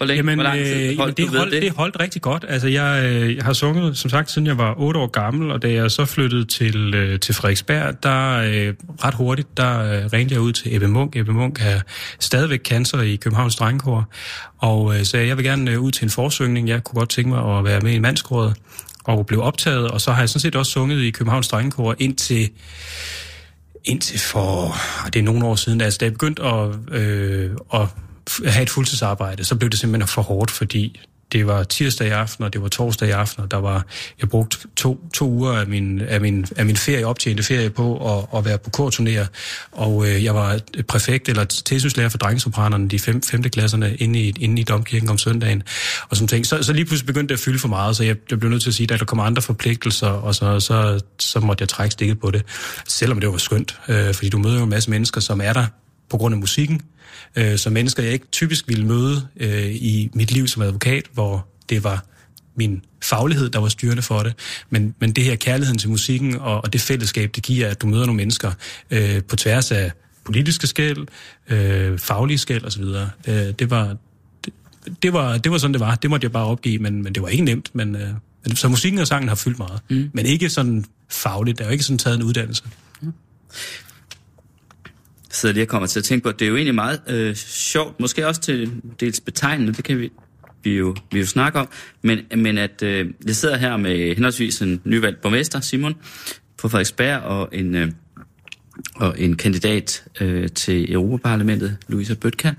Hvor længe, Jamen, hvor lang øh, tid holdt det, du ved holdt, det? det holdt rigtig godt. Altså, jeg, øh, jeg har sunget, som sagt, siden jeg var 8 år gammel, og da jeg så flyttede til, øh, til Frederiksberg, der øh, ret hurtigt, der øh, ringte jeg ud til Ebbe Munk. Ebbe Munk er stadigvæk cancer i Københavns Drengekor, og øh, sagde, jeg vil gerne øh, ud til en forsøgning. Jeg kunne godt tænke mig at være med i mandskåret og blev optaget, og så har jeg sådan set også sunget i Københavns Drengekor indtil indtil for, det er nogle år siden, altså da jeg begyndte at, øh, at have et fuldtidsarbejde, så blev det simpelthen for hårdt, fordi det var tirsdag i aften, og det var torsdag i aften, og der var, jeg brugte to, to uger af min, af, min, af min ferie, optjente ferie på at, at være på korturnéer, og øh, jeg var præfekt eller tilsynslærer for drengesopranerne, de fem, femte klasserne, inde i, inde i Domkirken om søndagen, og sådan ting. Så, så lige pludselig begyndte det at fylde for meget, så jeg, jeg blev nødt til at sige, at der kommer andre forpligtelser, og så, så, så måtte jeg trække stikket på det, selvom det var skønt, øh, fordi du møder jo en masse mennesker, som er der på grund af musikken, øh, som mennesker, jeg ikke typisk ville møde øh, i mit liv som advokat, hvor det var min faglighed, der var styrende for det. Men, men det her kærligheden til musikken og, og det fællesskab, det giver, at du møder nogle mennesker øh, på tværs af politiske skæld, øh, faglige skæld osv. Øh, det, var, det, det, var, det var sådan, det var. Det måtte jeg bare opgive, men, men det var ikke nemt. Men, øh, så musikken og sangen har fyldt meget. Mm. Men ikke sådan fagligt. Der er jo ikke sådan taget en uddannelse sidder lige og kommer til at tænke på, at det er jo egentlig meget øh, sjovt, måske også til dels betegnende, det kan vi, vi, jo, vi jo snakke om, men, men at øh, jeg sidder her med henholdsvis en nyvalgt borgmester, Simon, på Frederiksberg, og en, øh, og en kandidat øh, til Europaparlamentet, Louisa Bøtka,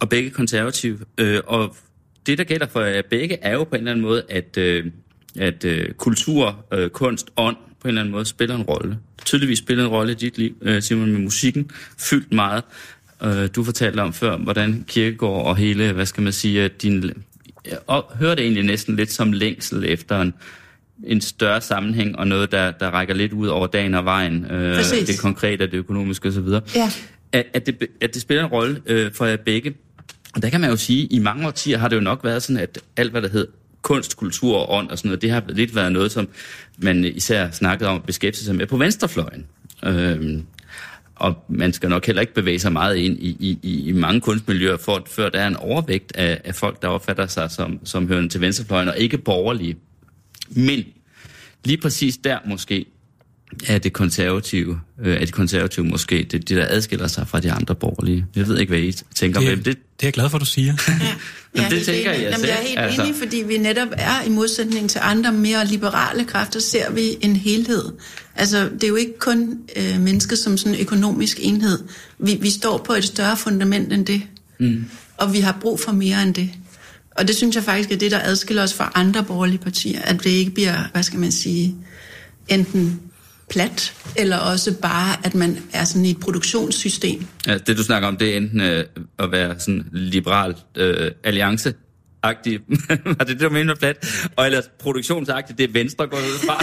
og begge konservative. Øh, og det, der gælder for begge, er jo på en eller anden måde, at, øh, at øh, kultur, øh, kunst, ånd på en eller anden måde spiller en rolle. Tydeligvis spiller en rolle i dit liv, øh, Simon, med musikken. Fyldt meget. Øh, du fortalte om før, hvordan kirkegård og hele, hvad skal man sige, din... Jeg hørte egentlig næsten lidt som længsel efter en, en større sammenhæng og noget, der, der rækker lidt ud over dagen og vejen. Øh, det konkrete, det økonomiske osv. Ja. At, at, det, at det spiller en rolle øh, for jer begge. Og der kan man jo sige, at i mange årtier har det jo nok været sådan, at alt, hvad der hed kunst, kultur og ånd og sådan noget, det har lidt været noget, som man især snakkede om at beskæftige sig med på venstrefløjen. Øhm, og man skal nok heller ikke bevæge sig meget ind i, i, i mange kunstmiljøer, for, før der er en overvægt af, af folk, der opfatter sig som, som hørende til venstrefløjen, og ikke borgerlige. Men lige præcis der måske er det konservative, øh, er det konservative måske det, det, der adskiller sig fra de andre borgerlige. Jeg ved ikke, hvad I tænker. Det, men det, det er jeg glad for, du siger. [LAUGHS] Ja, ja, det, tænker jeg, jeg, jeg er helt altså. enig, fordi vi netop er i modsætning til andre mere liberale kræfter, ser vi en helhed. Altså, det er jo ikke kun øh, mennesker som sådan en økonomisk enhed. Vi, vi står på et større fundament end det. Mm. Og vi har brug for mere end det. Og det synes jeg faktisk er det, der adskiller os fra andre borgerlige partier. At det ikke bliver, hvad skal man sige, enten plat, eller også bare, at man er sådan i et produktionssystem. Ja, det du snakker om, det er enten øh, at være sådan liberal øh, alliance agtig [LAUGHS] var det det, du mener med plat? Og ellers produktionsagtigt, det er venstre går ud fra.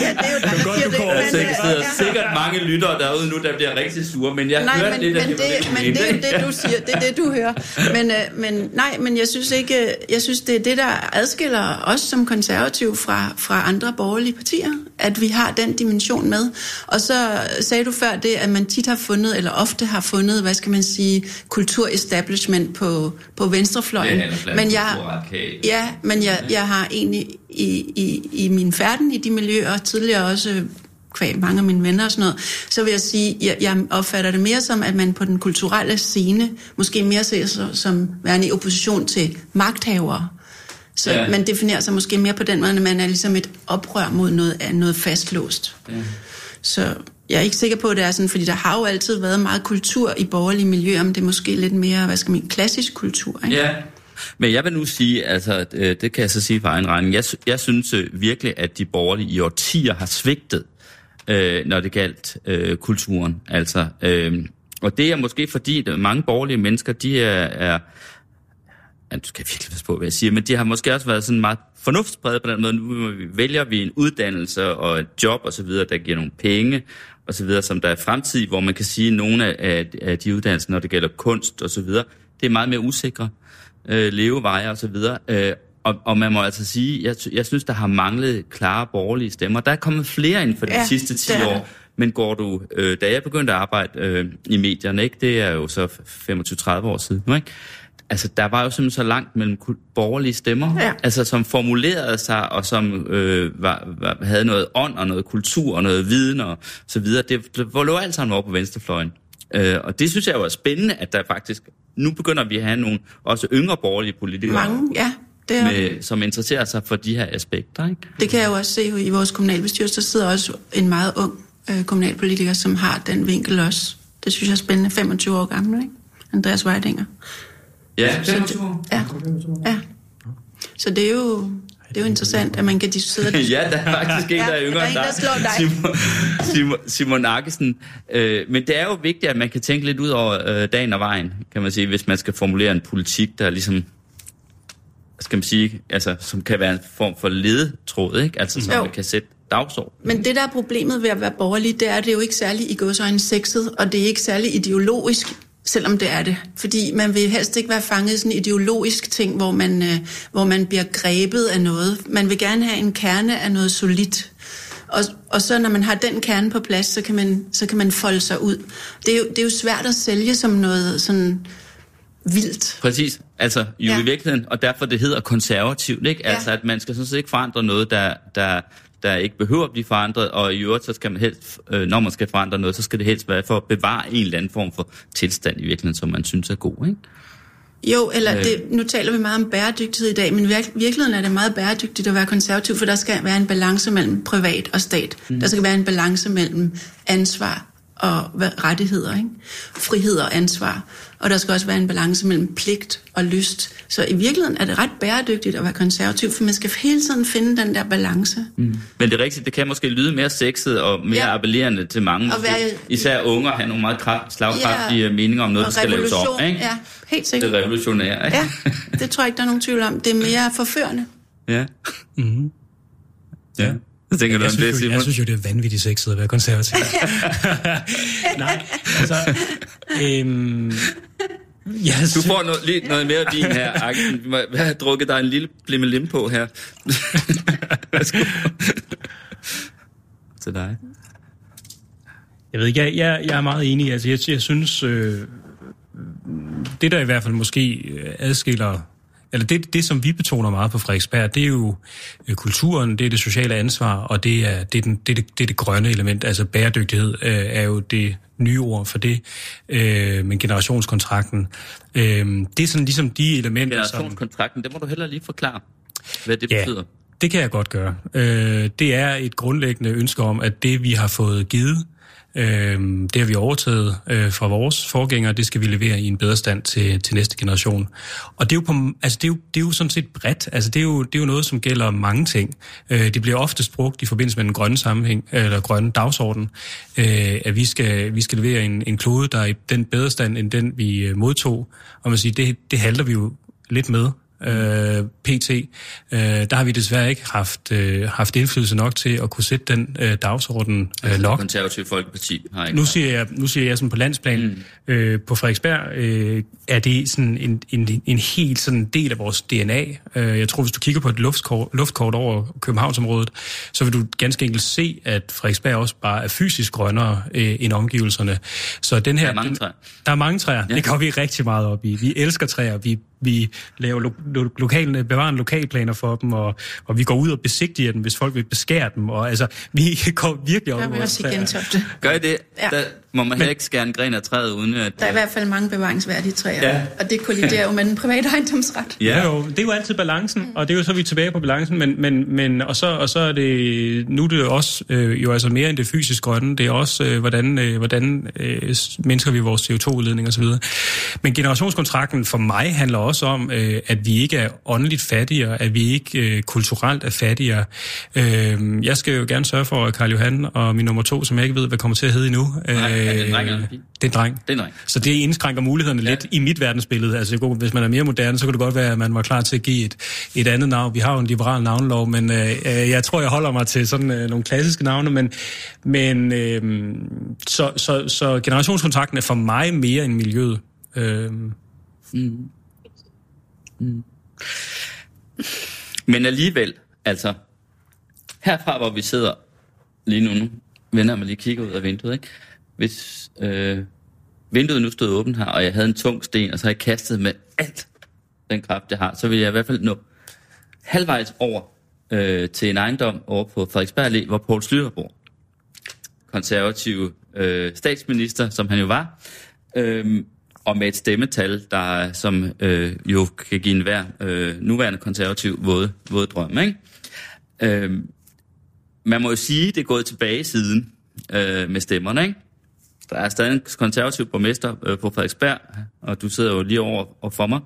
ja, det er jo der, godt, det. Der er sikkert, ja. sikkert mange lyttere derude nu, der bliver rigtig sure, men jeg nej, hørte men, lidt men af det, det, men det er det, du siger. Det er det, du hører. Men, øh, men nej, men jeg synes ikke, jeg synes, det er det, der adskiller os som konservativ fra, fra andre borgerlige partier, at vi har den dimension med. Og så sagde du før det, at man tit har fundet, eller ofte har fundet, hvad skal man sige, kulturestablishment på, på venstrefløjen. Ja, men jeg, ja, men jeg, jeg har egentlig i, i, i min færden i de miljøer, tidligere også kvæg mange af mine venner og sådan noget, så vil jeg sige, jeg, jeg opfatter det mere som, at man på den kulturelle scene måske mere ser sig som værende i opposition til magthavere. Så ja. man definerer sig måske mere på den måde, at man er ligesom et oprør mod noget, noget fastlåst. Ja. Så jeg er ikke sikker på, at det er sådan, fordi der har jo altid været meget kultur i borgerlige miljøer, men det er måske lidt mere, hvad skal man klassisk kultur, ikke? Ja, men jeg vil nu sige, altså, øh, det kan jeg så sige på egen regning, jeg, jeg synes øh, virkelig, at de borgerlige i årtier har svigtet, øh, når det galt øh, kulturen. Altså, øh, og det er måske fordi, at mange borgerlige mennesker, de er, er ja, du skal virkelig passe på, hvad jeg siger, men de har måske også været sådan meget fornuftspræget på den måde. Nu vælger vi en uddannelse og et job osv., der giver nogle penge osv., som der er fremtid, hvor man kan sige, at nogle af, af de uddannelser, når det gælder kunst osv., det er meget mere usikre øh, leveveje osv., øh, og, og man må altså sige, jeg, jeg synes, der har manglet klare borgerlige stemmer. Der er kommet flere inden for de ja, sidste 10 år. Men går du, øh, da jeg begyndte at arbejde øh, i medierne, ikke, det er jo så 25-30 år siden nu, ikke? Altså, der var jo simpelthen så langt mellem borgerlige stemmer, ja. altså, som formulerede sig, og som øh, var, var, havde noget ånd og noget kultur og noget viden og så videre. Det, det lå alt sammen over på venstrefløjen. Øh, og det synes jeg er spændende, at der faktisk... Nu begynder vi at have nogle også yngre borgerlige politikere. Mange, ja. Det er... med, som interesserer sig for de her aspekter. Ikke? Det kan jeg jo også se i vores kommunalbestyrelse. Der sidder også en meget ung øh, kommunalpolitiker, som har den vinkel også. Det synes jeg er spændende. 25 år gammel, ikke? Andreas Weidinger. Ja, så det, ja. ja. Så det er jo, det er jo interessant, at man kan diskutere det. [LAUGHS] ja, der er faktisk en, der er yngre end dig. Simon, Simon, Simon Arkesen. Øh, men det er jo vigtigt, at man kan tænke lidt ud over øh, dagen og vejen, kan man sige, hvis man skal formulere en politik, der ligesom skal man sige, altså, som kan være en form for ledetråd, ikke? Altså, som jo. man kan sætte dagsorden. Men det, der er problemet ved at være borgerlig, det er, at det er jo ikke særlig i godsøjne sexet, og det er ikke særlig ideologisk selvom det er det. Fordi man vil helst ikke være fanget i sådan en ideologisk ting, hvor man, øh, hvor man bliver grebet af noget. Man vil gerne have en kerne af noget solidt. Og, og så når man har den kerne på plads, så kan man, så kan man folde sig ud. Det er, jo, det er jo svært at sælge som noget sådan vildt. Præcis. Altså jo ja. i virkeligheden, og derfor det hedder konservativt, ikke? Altså ja. at man skal sådan set ikke forandre noget, der, der, der ikke behøver at blive forandret, og i øvrigt, så skal man helst, øh, når man skal forandre noget, så skal det helst være for at bevare en eller anden form for tilstand i virkeligheden, som man synes er god, ikke? Jo, eller det, nu taler vi meget om bæredygtighed i dag, men virk, virkeligheden er det meget bæredygtigt at være konservativ, for der skal være en balance mellem privat og stat. Mm. Der skal være en balance mellem ansvar og rettigheder, ikke? frihed og ansvar. Og der skal også være en balance mellem pligt og lyst. Så i virkeligheden er det ret bæredygtigt at være konservativ, for man skal hele tiden finde den der balance. Mm. Men det er rigtigt, det kan måske lyde mere sexet og mere Ja. appellerende til mange. Og være- Især unge har nogle meget kraft, slagkraftige Ja. meninger om noget, der skal laves om. revolution, Ikke? ja, helt Det sikkert. er revolutionært, ikke? Ja, det tror jeg ikke, der er nogen tvivl om. Det er mere forførende. ja. Mm-hmm. Ja. Hvad [LAUGHS] tænker du Jeg om det, synes, jo, Simon? jeg synes jo, det er vanvittigt sexet at være konservativ. [LAUGHS] Nej, altså... Øhm, jeg Du synes, får noget, lige noget mere vin her, Axel. Må have drukket dig en lille blimmelim på her. [LAUGHS] Til dig. Jeg ved ikke, jeg, jeg, jeg er meget enig. Altså, jeg, jeg synes, øh, det der i hvert fald måske øh, adskiller, eller det, det som vi betoner meget på Frederiksberg, det er jo øh, kulturen, det er det sociale ansvar, og det er det, er den, det, er det, det, er det grønne element. Altså bæredygtighed øh, er jo det nye ord for det, øh, men generationskontrakten. Øh, det er sådan ligesom de elementer, som... Generationskontrakten, det må du heller lige forklare, hvad det Ja, betyder det kan jeg godt gøre. Øh, det er et grundlæggende ønske om, at det vi har fået givet, øh, det har vi overtaget øh, fra vores forgængere, det skal vi levere i en bedre stand til, til næste generation. Og det er, jo på, altså det, er jo, det er jo sådan set bredt. Altså det, er jo, det er jo noget, som gælder mange ting. Øh, det bliver ofte brugt i forbindelse med den grønne sammenhæng, eller grønne dagsorden, øh, at vi skal, vi skal levere en, en klode, der er i den bedre stand, end den vi øh, modtog. Og man siger, det, det halter vi jo lidt med øh, PT, øh, der har vi desværre ikke haft, øh, haft indflydelse nok til at kunne sætte den øh, dagsorden øh, Det lok. konservative Folkeparti har ikke Nu siger jeg, nu siger jeg sådan på landsplan, mm. øh, på Frederiksberg øh, er det sådan en, en, en helt sådan del af vores DNA. Øh, jeg tror, hvis du kigger på et luftkort, luftkort over Københavnsområdet, så vil du ganske enkelt se, at Frederiksberg også bare er fysisk grønnere øh, end omgivelserne. Så den her, Der er mange den- træer. Der er mange træer. Ja. Det går vi rigtig meget op i. Vi elsker træer. Vi, vi laver lo, lo, lokale, bevarende lokalplaner for dem, og, og vi går ud og besigtiger dem, hvis folk vil beskære dem. Og altså, vi [LAUGHS] går virkelig op Der i er vi også i. Gentofte. Gør I det? Ja. Der må man heller ikke skære en gren af træet, uden at... Der er i hvert fald mange bevaringsværdige træer, Ja. ja. og det kolliderer [LAUGHS] jo med den private ejendomsret. Ja, jo, det er jo altid balancen, og det er jo så, vi er tilbage på balancen, men, men, men og, så, og så er det, nu er det jo også øh, jo altså mere end det fysisk grønne, det er også, øh, hvordan, øh, hvordan øh, mindsker vi vores CO2-udledning osv. Men generationskontrakten for mig handler også om, øh, at vi ikke er åndeligt fattigere, at vi ikke øh, kulturelt er fattigere. Øh, jeg skal jo gerne sørge for, at Karl Johan og min nummer to, som jeg ikke ved, hvad kommer til at hedde endnu, øh, Er det en dreng eller det er en dreng. Det er en dreng. Så det indskrænker mulighederne ja. lidt i mit verdensbillede. Altså, det hvis man er mere moderne, så kunne det godt være, at man var klar til at give et, et andet navn. Vi har jo en liberal navnlov, men øh, øh, jeg tror, jeg holder mig til sådan øh, nogle klassiske navne. Men, men øh, så, så, så generationskontrakten er for mig mere end miljøet. Øh, Men alligevel, altså, herfra hvor vi sidder lige nu, vender mig lige kigger ud af vinduet, ikke? Hvis øh, vinduet nu stod åbent her, og jeg havde en tung sten, og så havde jeg kastet med alt den kraft, jeg har, så ville jeg i hvert fald nå halvvejs over øh, til en ejendom over på Frederiksberg Allé, hvor Poul Slytter bor. Konservative øh, statsminister, som han jo var, øh, og med et stemmetal, der som øh, jo kan give en hver øh, nuværende konservativ våde, våde drøm. Ikke? Øh, man må jo sige, det er gået tilbage siden øh, med stemmerne. Ikke? Der er stadig en konservativ borgmester øh, på Frederiksberg, og du sidder jo lige over og for mig.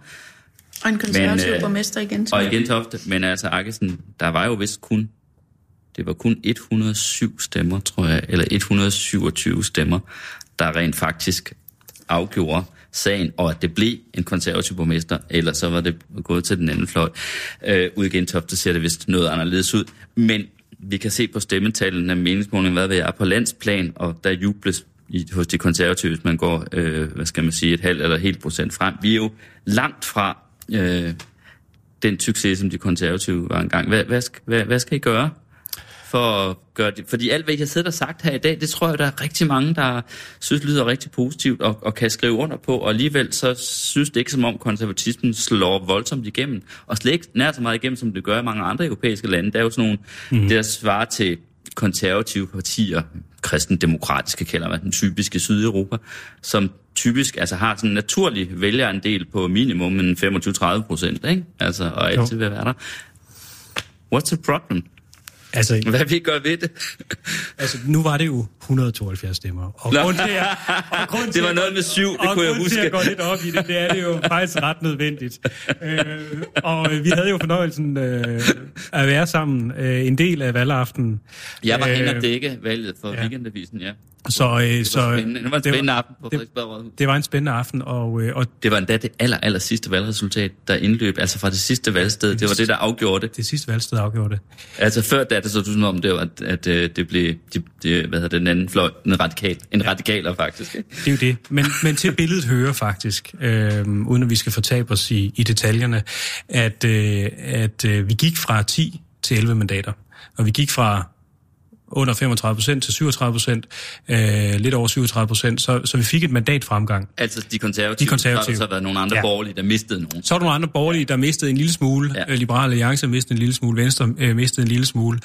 Og en konservativ Men, øh, borgmester igen. Og igen Tofte, men altså Akkesen, der var jo vist kun, det var kun 107 stemmer, tror jeg, eller 127 stemmer, der rent faktisk afgjorde sagen, og at det blev en konservativ borgmester, eller så var det gået til den anden fløj. Øh, ude i Gentofte ser det vist noget anderledes ud, men vi kan se på stemmetallen af meningsmålingen, hvad vi er på landsplan, og der jubles i, hos de konservative, hvis man går, øh, hvad skal man sige, et halvt eller helt procent frem. Vi er jo langt fra øh, den succes, som de konservative var engang. Hvad, hvad, skal, hvad, hvad skal I gøre for at gøre det? Fordi alt, hvad I har siddet og sagt her i dag, det tror jeg, der er rigtig mange, der synes lyder rigtig positivt og, og kan skrive under på, og alligevel så synes det ikke som om konservatismen slår voldsomt igennem, og slet ikke nær så meget igennem, som det gør i mange andre europæiske lande. Der er jo sådan nogle, mm. der svarer til konservative partier, kristendemokratiske kalder man den typiske Sydeuropa, som typisk altså har sådan en naturlig vælgerandel på minimum en 25-30 procent, ikke? Altså, og altid vil være der. What's the problem? Altså, Hvad vi gør ved det? [LAUGHS] altså, nu var det jo 172 stemmer. Og Nå. grund til, at, og [LAUGHS] grund til, Det var noget med syv, det og kunne jeg grund til huske. at gå lidt op i det, det er det jo [LAUGHS] faktisk ret nødvendigt. Øh, og øh, vi havde jo fornøjelsen øh, at være sammen øh, en del af valgaften. Jeg var Øh, henne og dække valget for ja. weekendavisen, ja. Så, øh, Det så var spændende. Det var en det spændende aften på det, det var en spændende aften, og, øh, og Det var endda det aller, aller sidste valgresultat, der indløb, altså fra det sidste valgsted. Det var det, der afgjorde det. det sidste valgsted afgjorde det. Altså før da, det så du sådan om, det var, at, at øh, det blev, de, det, hvad hedder det, den anden fløj, en radikal, en ja. radikaler faktisk. Ikke? Det er jo det. Men, men til billedet hører faktisk, øh, uden at vi skal fortabe os i, i detaljerne, at, øh, at øh, vi gik fra 10 til 11 mandater. Og vi gik fra under 35 procent til 37 procent, øh, lidt over 37 procent, så, så vi fik et mandat fremgang. Altså de konservative. De konservative. Så har der så været nogle andre Ja. borgerlige, der mistede nogen. Så var der nogle andre borgerlige, der mistede en lille smule. Ja. Ja. Liberale Alliance mistede en lille smule. Venstre øh, mistede en lille smule.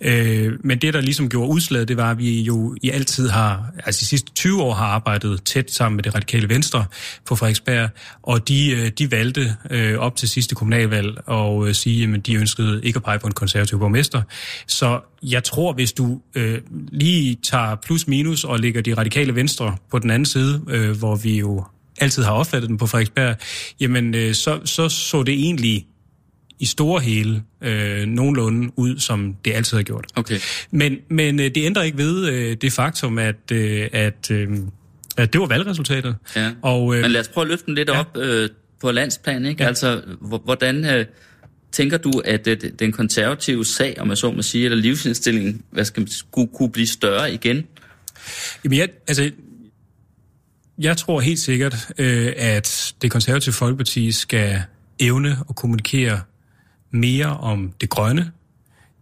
Øh, men det, der ligesom gjorde udslaget, det var, at vi jo i altid har, altså de sidste 20 år har arbejdet tæt sammen med det radikale Venstre på Frederiksberg, og de, øh, de valgte øh, op til sidste kommunalvalg og øh, sige, at de ønskede ikke at pege på en konservativ borgmester. Så jeg tror, hvis du øh, lige tager plus minus og lægger de radikale Venstre på den anden side, øh, hvor vi jo altid har opfattet den på Frederiksberg, jamen øh, så, så så det egentlig i store hele øh, nogenlunde ud, som det altid har gjort. Okay. Men, men øh, det ændrer ikke ved øh, det faktum, at, øh, at, øh, at det var valgresultatet. Ja. Og, øh, Men lad os prøve at løfte den lidt ja. op øh, på landsplan. Ikke? Ja. Altså, hvor- hvordan øh, tænker du, at øh, den konservative sag, om jeg så må sige, eller livsindstillingen, hvad skal man, skulle kunne blive større igen? Jamen, jeg, altså, jeg tror helt sikkert, øh, at det konservative folkeparti skal evne at kommunikere mere om det grønne.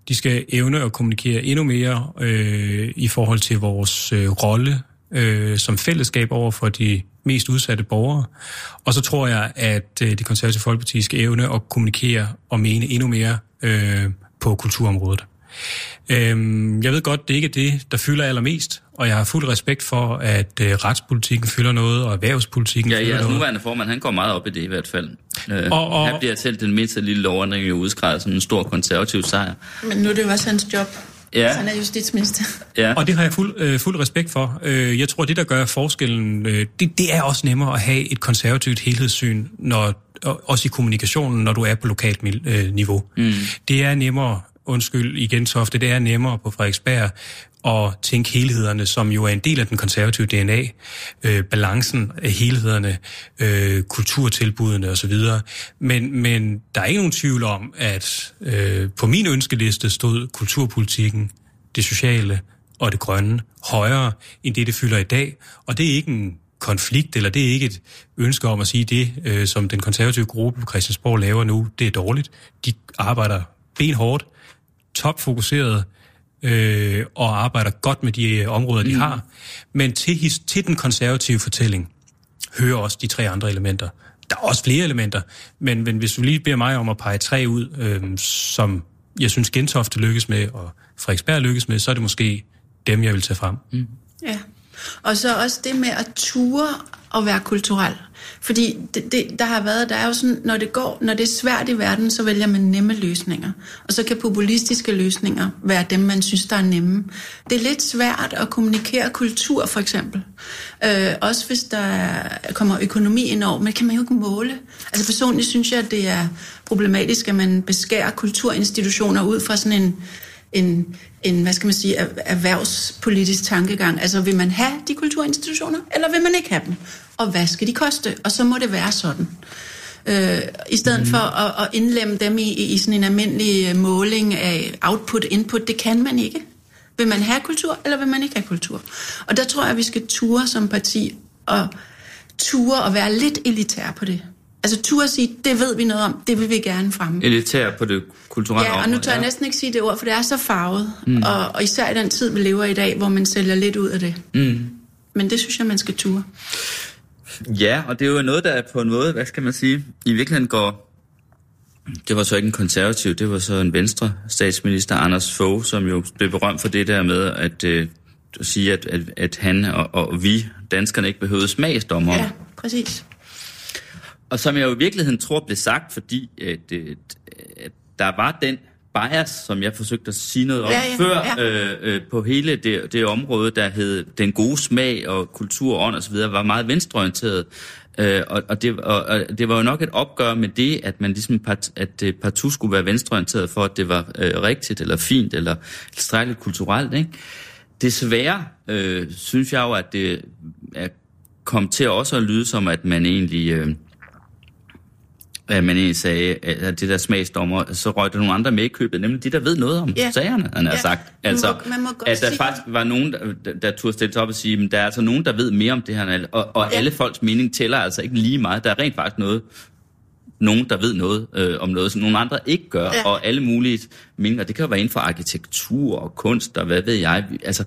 De skal evne at kommunikere endnu mere øh, i forhold til vores øh, rolle øh, som fællesskab over for de mest udsatte borgere. Og så tror jeg, at øh, det konservative folkeparti skal evne at kommunikere og mene endnu mere øh, på kulturområdet. Øhm, jeg ved godt, det ikke er det, der fylder allermest, og jeg har fuld respekt for, at øh, retspolitikken fylder noget, og erhvervspolitikken Ja, fylder jeres noget. nuværende formand, han går meget op i det i hvert fald. Øh, Og- og- han bliver selv den mindste lille lovændring jo udskrevet som en stor konservativ sejr. Men nu er det jo også hans job. Ja. Så han er justitsminister. Ja. Og det har jeg fuld, øh, fuld respekt for. Øh, jeg tror, det, der gør forskellen, øh, det, det er også nemmere at have et konservativt helhedssyn, når, og, også i kommunikationen, når du er på lokalt øh, niveau. Mm. Det er nemmere, undskyld igen Tofte, det er nemmere på Frederiksberg at tænke helhederne, som jo er en del af den konservative DNA, øh, balancen af helhederne, øh, kulturtilbudene osv. Men, men der er ikke nogen tvivl om, at øh, på min ønskeliste stod kulturpolitikken, det sociale og det grønne højere end det, det fylder i dag. Og det er ikke en konflikt, eller det er ikke et ønske om at sige, det, øh, som den konservative gruppe på Christiansborg laver nu, det er dårligt. De arbejder benhårdt, topfokuseret, øh, og arbejder godt med de øh, områder, de har. Men til, his- til den konservative fortælling hører også de tre andre elementer. Der er også flere elementer, men, men hvis du lige beder mig om at pege tre ud, øh, som jeg synes Gentofte lykkes med, og Frederiksberg lykkes med, så er det måske dem, jeg vil tage frem. Mm. Ja. Og så også det med at ture og være kulturel. Fordi det, det, der har været, der er jo sådan, når det går, når det er svært i verden, så vælger man nemme løsninger. Og så kan populistiske løsninger være dem, man synes, der er nemme. Det er lidt svært at kommunikere kultur, for eksempel. Øh, også hvis der kommer økonomi ind over, men det kan man jo ikke måle. Altså personligt synes jeg, at det er problematisk, at man beskærer kulturinstitutioner ud fra sådan en en, en, hvad skal man sige, erhvervspolitisk tankegang. Altså, vil man have de kulturinstitutioner, eller vil man ikke have dem? Og hvad skal de koste? Og så må det være sådan. Øh, I stedet mm. for at, at indlemme dem i, i sådan en almindelig øh, måling af output-input, det kan man ikke. Vil man have kultur, eller vil man ikke have kultur? Og der tror jeg, at vi skal ture som parti og ture og være lidt elitær på det. Altså ture at sige, det ved vi noget om, det vil vi gerne fremme. Elitær på det kulturelle Ja, og nu tør jeg næsten ikke sige det ord, for det er så farvet. Mm. Og, og især i den tid, vi lever i dag, hvor man sælger lidt ud af det. Mm. Men det synes jeg, man skal ture. Ja, og det er jo noget, der på en måde, hvad skal man sige, i virkeligheden går... Det var så ikke en konservativ, det var så en venstre statsminister, Anders Fogh, som jo blev berømt for det der med, at øh, sige, at, at, at han og, og vi, danskerne, ikke behøvede smagsdommer. Ja, præcis. Og som jeg jo i virkeligheden tror blev sagt, fordi at, at, at der var den bias, som jeg forsøgte at sige noget om Ja, ja, før, ja. Øh, øh, på hele det, det område, der hed den gode smag og kultur, ånd og så videre, var meget venstreorienteret. Øh, og, og, det, og, og det var jo nok et opgør med det, at man ligesom part, at det partout skulle være venstreorienteret for, at det var øh, rigtigt eller fint eller tilstrækkeligt kulturelt. Ikke? Desværre øh, synes jeg jo, at det er kom til også at lyde som, at man egentlig... Øh, at man egentlig sagde, at det der smagsdommer, så røg der nogle andre med i købet, nemlig de, der ved noget om Ja. sagerne, han har Ja. sagt. Man Altså, må- man må godt at der sige- faktisk var nogen, der, der, der turde stille sig op og sige, at der er altså nogen, der ved mere om det her, og, og Ja. alle folks mening tæller altså ikke lige meget. Der er rent faktisk noget, nogen, der ved noget øh, om noget, som nogle andre ikke gør, Ja. og alle mulige meninger. Det kan jo være inden for arkitektur og kunst, og hvad ved jeg. Altså,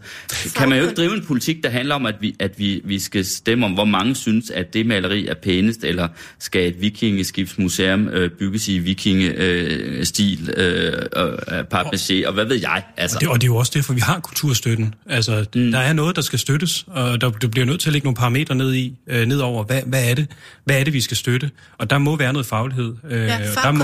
kan man jo ikke drive en politik, der handler om, at vi, at vi, vi skal stemme om, hvor mange synes, at det maleri er pænest, eller skal et vikingeskibsmuseum øh, bygges i vikingestil, øh, øh, papmaché, og hvad ved jeg. Altså, Og det, og det er jo også derfor, vi har kulturstøtten. Altså, mm. der er noget, der skal støttes, og der, der bliver nødt til at lægge nogle parametre ned, i, øh, ned over, hvad, hvad, er det, hvad er det, vi skal støtte. Og der må være noget faglighed. Øh, Ja, og der må,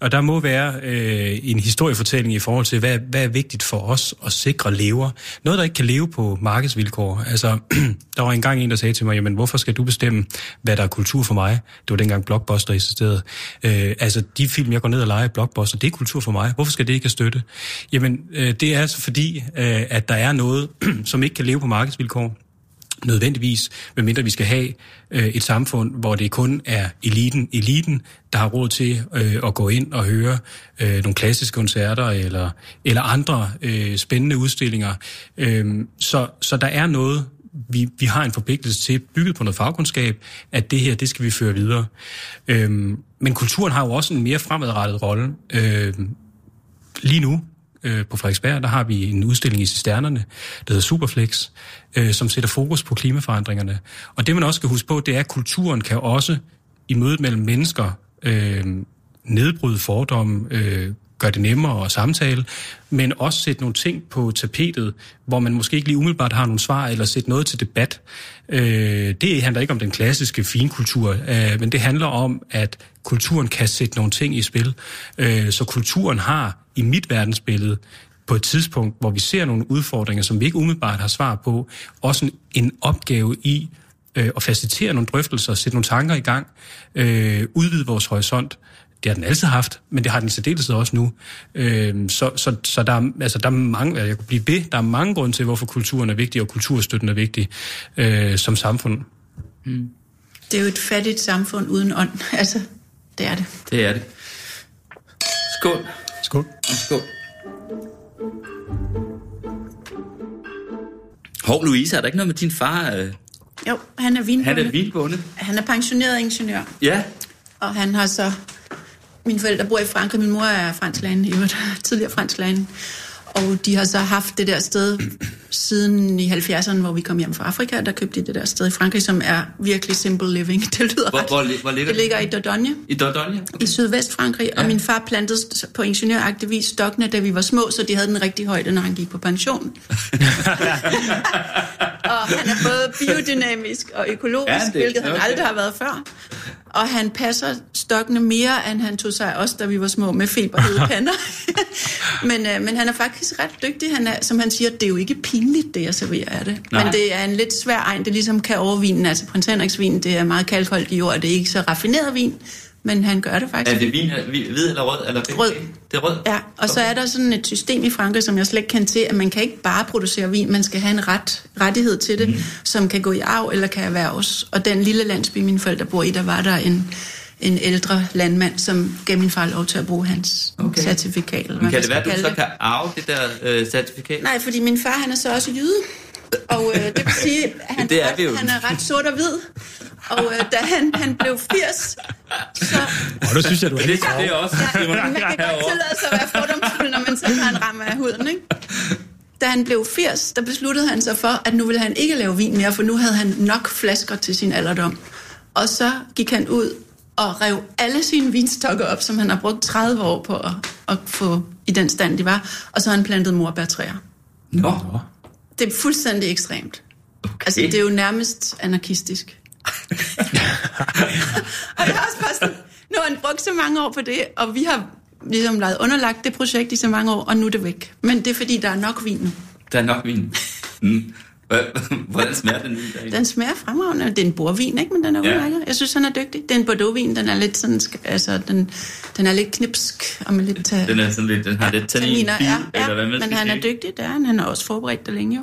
og der må være øh, en historiefortælling i forhold til, hvad, hvad er vigtigt for os at sikre lever. Noget, der ikke kan leve på markedsvilkår. Altså, [CLEARS THROAT] der var engang en, der sagde til mig, jamen, hvorfor skal du bestemme, hvad der er kultur for mig? Det var dengang Blockbuster eksisterede. Øh, altså, de film, jeg går ned og leger i Blockbuster, det er kultur for mig. Hvorfor skal det ikke have støtte? Jamen, øh, det er altså fordi, øh, at der er noget, [CLEARS THROAT] som ikke kan leve på markedsvilkår nødvendigvis, medmindre vi skal have øh, et samfund, hvor det kun er eliten, eliten, der har råd til øh, at gå ind og høre øh, nogle klassiske koncerter eller, eller andre øh, spændende udstillinger. Øh, så, så der er noget, vi, vi har en forpligtelse til, bygget på noget fagkundskab, at det her, det skal vi føre videre. Øh, men kulturen har jo også en mere fremadrettet rolle. Øh, lige nu øh, på Frederiksberg, der har vi en udstilling i Cisternerne, der hedder Superflex, øh, som sætter fokus på klimaforandringerne. Og det man også skal huske på, det er, at kulturen kan også i mødet mellem mennesker øh, nedbryde fordomme, øh, gøre det nemmere at samtale, men også sætte nogle ting på tapetet, hvor man måske ikke lige umiddelbart har nogle svar, eller sætte noget til debat. Øh, det handler ikke om den klassiske finkultur, øh, men det handler om, at kulturen kan sætte nogle ting i spil. Øh, så kulturen har i mit verdensbillede på et tidspunkt, hvor vi ser nogle udfordringer, som vi ikke umiddelbart har svar på, også en, en opgave i øh, at facilitere nogle drøftelser, sætte nogle tanker i gang, øh, udvide vores horisont. Det har den altid haft, men det har den særdeleshed også nu. Øh, så så, så der, er, altså, der er mange, jeg kunne blive ved, der er mange grunde til, hvorfor kulturen er vigtig, og kulturstøtten er vigtig øh, som samfund. Det er jo et fattigt samfund uden ånd. [LAUGHS] Altså, det er det. det er det. Skål. Skål. Skål. Hov, Louise, er der ikke noget med din far? øh, Jo, han er vinbonde. Han er vinbonde. Han er pensioneret ingeniør, Ja. og han har så... Mine forældre bor i Frankrig, min mor er fransk lærerinde, i øvrigt, [LAUGHS] tidligere fransk lærerinde. Og de har så haft det der sted siden i 70'erne, hvor vi kom hjem fra Afrika, der købte de det der sted i Frankrig, som er virkelig simple living. [LAUGHS] Det lyder Hvor, ret. hvor, hvor ligger det ligger i Dordogne. I Dordogne? i Sydvest-Frankrig, og Ja. min far plantede på ingeniøragtig vis stokkene, da vi var små, så de havde den rigtige højde, når han gik på pension. [LAUGHS] og han er både biodynamisk og økologisk, Ja, det, hvilket han okay. aldrig har været før. Og han passer stokkene mere, end han tog sig os, da vi var små med feberhede [LAUGHS] pander. [LAUGHS] men, øh, men han er faktisk ret dygtig. Han er, som han siger, det er jo ikke pinligt, det jeg serverer af det. Nej. Men det er en lidt svær egen. Det er ligesom kan overvinen, altså prins Henriks vin, det er meget kalkholdt i jord, det er ikke så raffineret vin, men han gør det faktisk. Er det vin, hvid eller rød? Eller Rød. Det er rød? Ja, og så er der sådan et system i Frankrig, som jeg slet ikke kan til, at man kan ikke bare producere vin, man skal have en ret, rettighed til det, mm. som kan gå i arv eller kan erhverves. Og den lille landsby, mine forældre bor i, der var der en, en ældre landmand, som gav min far lov til at bruge hans Okay. certifikat. Eller Men kan det være, at du så kan arve det der øh, certifikat? Nej, fordi min far, han er så også jyde. Og øh, det vil sige, at han, Det er jo. han er ret sort og hvid. Og øh, da han, han blev 80, så Og der synes jeg, du er Det, helt det er også Ja, man kan godt tillade sig at være fordomsfuld, når man selv har en ramme af huden, ikke? Da han blev 80, der besluttede han sig for, at nu ville han ikke lave vin mere, for nu havde han nok flasker til sin alderdom. Og så gik han ud og rev alle sine vinstokker op, som han har brugt 30 år på at, at få i den stand, de var. Og så har han plantet morbærtræer. Nå, Det er fuldstændig ekstremt. Okay. Altså, det er jo nærmest anarkistisk. [LAUGHS] og jeg har også bare sådan, nu har han brugt så mange år på det, og vi har ligesom lavet underlagt det projekt i så mange år, og nu er det væk. Men det er fordi, der er nok vin nu. Der er nok vin. Mm. [LAUGHS] Hvordan smager den der? Den smager fremragende. Det er en bordvin, ikke? Men den er Ja. udmærket. Jeg synes, han er dygtig. Det er en Bordeaux-vin. Den er lidt sådan, altså, den, den er lidt knipsk og med lidt uh, Den er sådan lidt, den har lidt tannin, tanniner. Ja, eller ja, hvad man men han er sige. dygtig, det er han. Han har også forberedt det længe jo.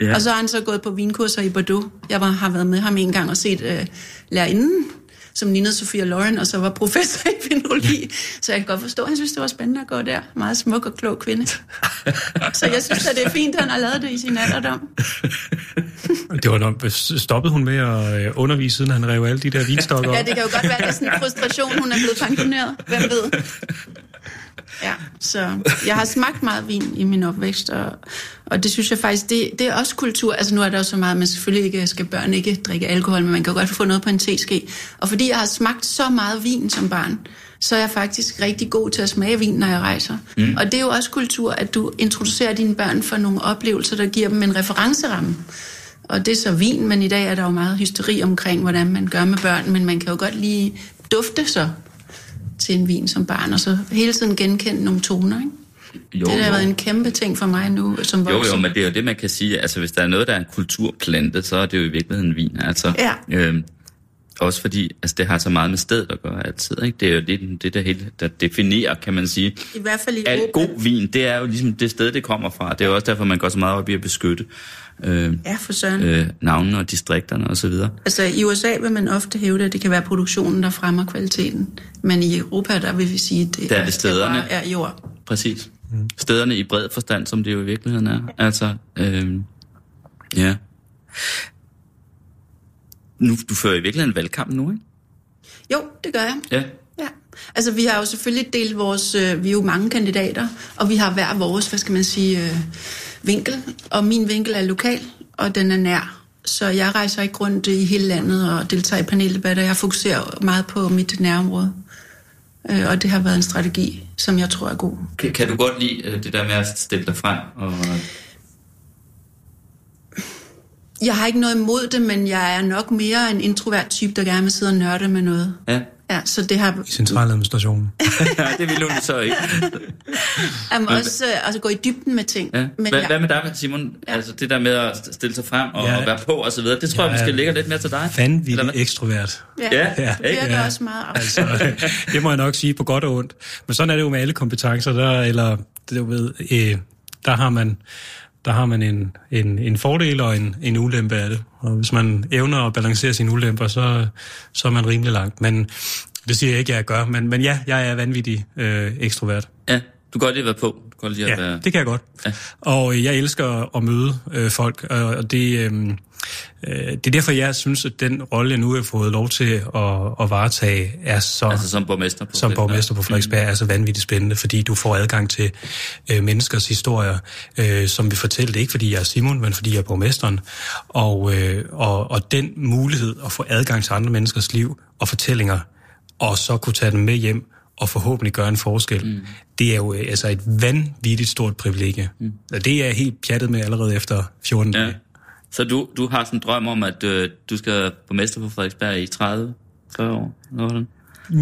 Ja. Og så har han så gået på vinkurser i Bordeaux. Jeg var, har været med ham en gang og set uh, lærerinden, som lignede Sofia Loren, og så var professor i vinologi. Så jeg kan godt forstå, at han synes, det var spændende at gå der. Meget smuk og klog kvinde. så jeg synes, at det er fint, at han har lavet det i sin alderdom. Det var nok, stoppede hun med at øh, undervise, siden han rev alle de der [LAUGHS] vinstokker Ja, op? det kan jo godt være, at det er sådan en frustration, hun er blevet pensioneret. Hvem ved? Ja, så jeg har smagt meget vin i min opvækst, og, og det synes jeg faktisk, det, det er også kultur. Altså nu er der jo så meget, at man selvfølgelig ikke skal børn ikke drikke alkohol, men man kan jo godt få noget på en teske. Og fordi jeg har smagt så meget vin som barn, så er jeg faktisk rigtig god til at smage vin, når jeg rejser. Mm. Og det er jo også kultur, at du introducerer dine børn for nogle oplevelser, der giver dem en referenceramme. Og det er så vin, men i dag er der jo meget hysteri omkring, hvordan man gør med børn, men man kan jo godt lige dufte så til en vin som barn, og så hele tiden genkende nogle toner, ikke? Jo, det har jo. været en kæmpe ting for mig nu, som Jo, voksen. jo, men det er jo det, man kan sige. Altså, hvis der er noget, der er en kulturplante, så er det jo i virkeligheden vin. Altså, Ja. øhm, også fordi altså, det har så meget med stedet at gøre altid. Ikke? Det er jo det, det der, hele, der definerer, kan man sige. I hvert fald i Al Europa. god vin, det er jo ligesom det sted, det kommer fra. Det er jo også derfor, man går så meget op i at beskytte øh, Ja, for søren. øh, navnene og distrikterne osv. Altså i USA vil man ofte hæve det, at det kan være produktionen, der fremmer kvaliteten. Men i Europa, der vil vi sige, at det, Der er det stederne. bare er jord. Præcis. Mm. Stederne i bred forstand, som det jo i virkeligheden er. Altså, øh, ja. Nu, du fører i virkeligheden valgkamp nu, ikke? Jo, det gør jeg. Ja. Ja, altså vi har jo selvfølgelig delt vores, øh, vi er jo mange kandidater, og vi har hver vores, hvad skal man sige, øh, vinkel, og min vinkel er lokal, og den er nær. Så jeg rejser ikke rundt i hele landet og deltager i paneldebatter. Jeg fokuserer meget på mit nærområde. Øh, og det har været en strategi, som jeg tror er god. Kan, kan du godt lide øh, det der med at stille dig frem? Og, jeg har ikke noget imod det, men jeg er nok mere en introvert type, der gerne vil sidde og nørde med noget. ja. Ja, så det har I centraladministrationen. [LAUGHS] ja, det vil hun så ikke. [LAUGHS] Jamen også øh, altså gå i dybden med ting. Ja. Men Hvad, jeg, hvad med dig, Simon? Ja. Altså det der med at stille sig frem og, Ja. ja. og være på og så videre, det tror jeg, Ja. måske ligger lidt mere til dig. Eller Vanvittig ekstrovert. ja, Ja, ja, det ikke? virker Ja. også meget. Altså, [LAUGHS] det må jeg nok sige på godt og ondt. Men sådan er det jo med alle kompetencer, der, eller det, du ved, øh, der har man, der har man en, en, en fordel og en, en ulempe af det. Og hvis man evner at balancere sine ulemper, så, så er man rimelig langt. Men det siger jeg ikke, jeg gør. Men, men ja, jeg er vanvittig øh, ekstrovert. Ja, du kan godt lide at være på. Du kan godt lide at Ja, være... det kan jeg godt. Ja. Og jeg elsker at møde øh, folk, og det, øh, øh, det er derfor, jeg synes, at den rolle, jeg nu har fået lov til at, at varetage, er så... Altså som borgmester på som borgmester på Frederiksberg er så vanvittigt spændende, fordi du får adgang til øh, menneskers historier, øh, som vil fortælle det, ikke fordi jeg er Simon, men fordi jeg er borgmesteren. Og, øh, og, og den mulighed at få adgang til andre menneskers liv og fortællinger, og så kunne tage dem med hjem og forhåbentlig gøre en forskel, mm. det er jo øh, altså et vanvittigt stort privilegie. Mm. Og det er jeg helt pjattet med allerede efter 14 Ja. dage. Så du, du har sådan en drøm om, at øh, du skal borgmester på Frederiksberg i 30, 40 år? Noget.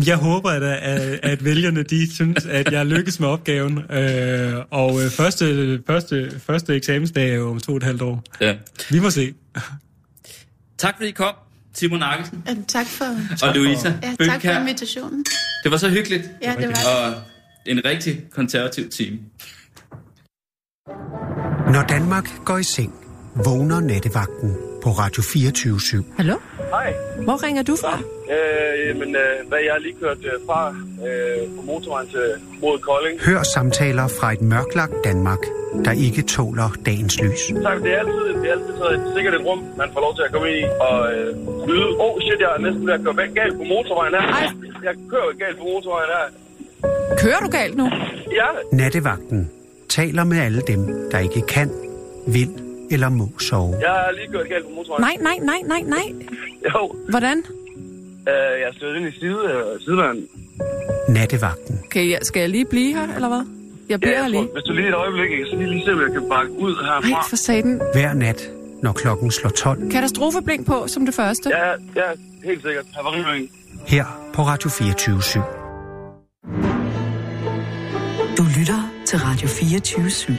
Jeg håber, at, at, at vælgerne de synes, at jeg lykkes med opgaven. Øh, og øh, første, første, første eksamensdag er jo om to og et halvt år. Ja. Vi må se. Tak fordi I kom, Simon Arkesen Ja, tak for, og Louisa ja, tak for invitationen. Det var så hyggeligt. Ja, det var det. Og en rigtig konservativ team. Når Danmark går i seng, vågner nattevagten på Radio 24 Hallo? Hej. Hvor ringer du fra? Øh, men øh, hvad jeg har lige kørt øh, fra øh, på motorvejen til mod Kolding. Hør samtaler fra et mørklagt Danmark, der ikke tåler dagens lys. Tak, det er altid, det er altid så et sikkert et rum, man får lov til at komme ind i og øh, lyde. Åh, oh, shit, jeg er næsten ved at køre galt på motorvejen her. Ej. Jeg kører galt på motorvejen her. Kører du galt nu? Ja, Nattevagten taler med alle dem, der ikke kan, vil eller må sove. jeg har lige kørt galt på motorvejen. Nej, nej, nej, nej, nej. [LAUGHS] Jo, Hvordan? øh, jeg stod ind i side, øh, sidevejen. Nattevagten. Okay, ja, skal jeg lige blive her, eller hvad? Jeg bliver Ja, jeg lige. tror, hvis du lige et øjeblik, jeg skal lige, lige se, om jeg kan bakke ud herfra. Nej, for satan. Hver nat, når klokken slår 12. Katastrofeblink på som det første. Ja, ja, helt sikkert. Havariring. Her på Radio 24 /7. Du lytter til Radio 24 /7.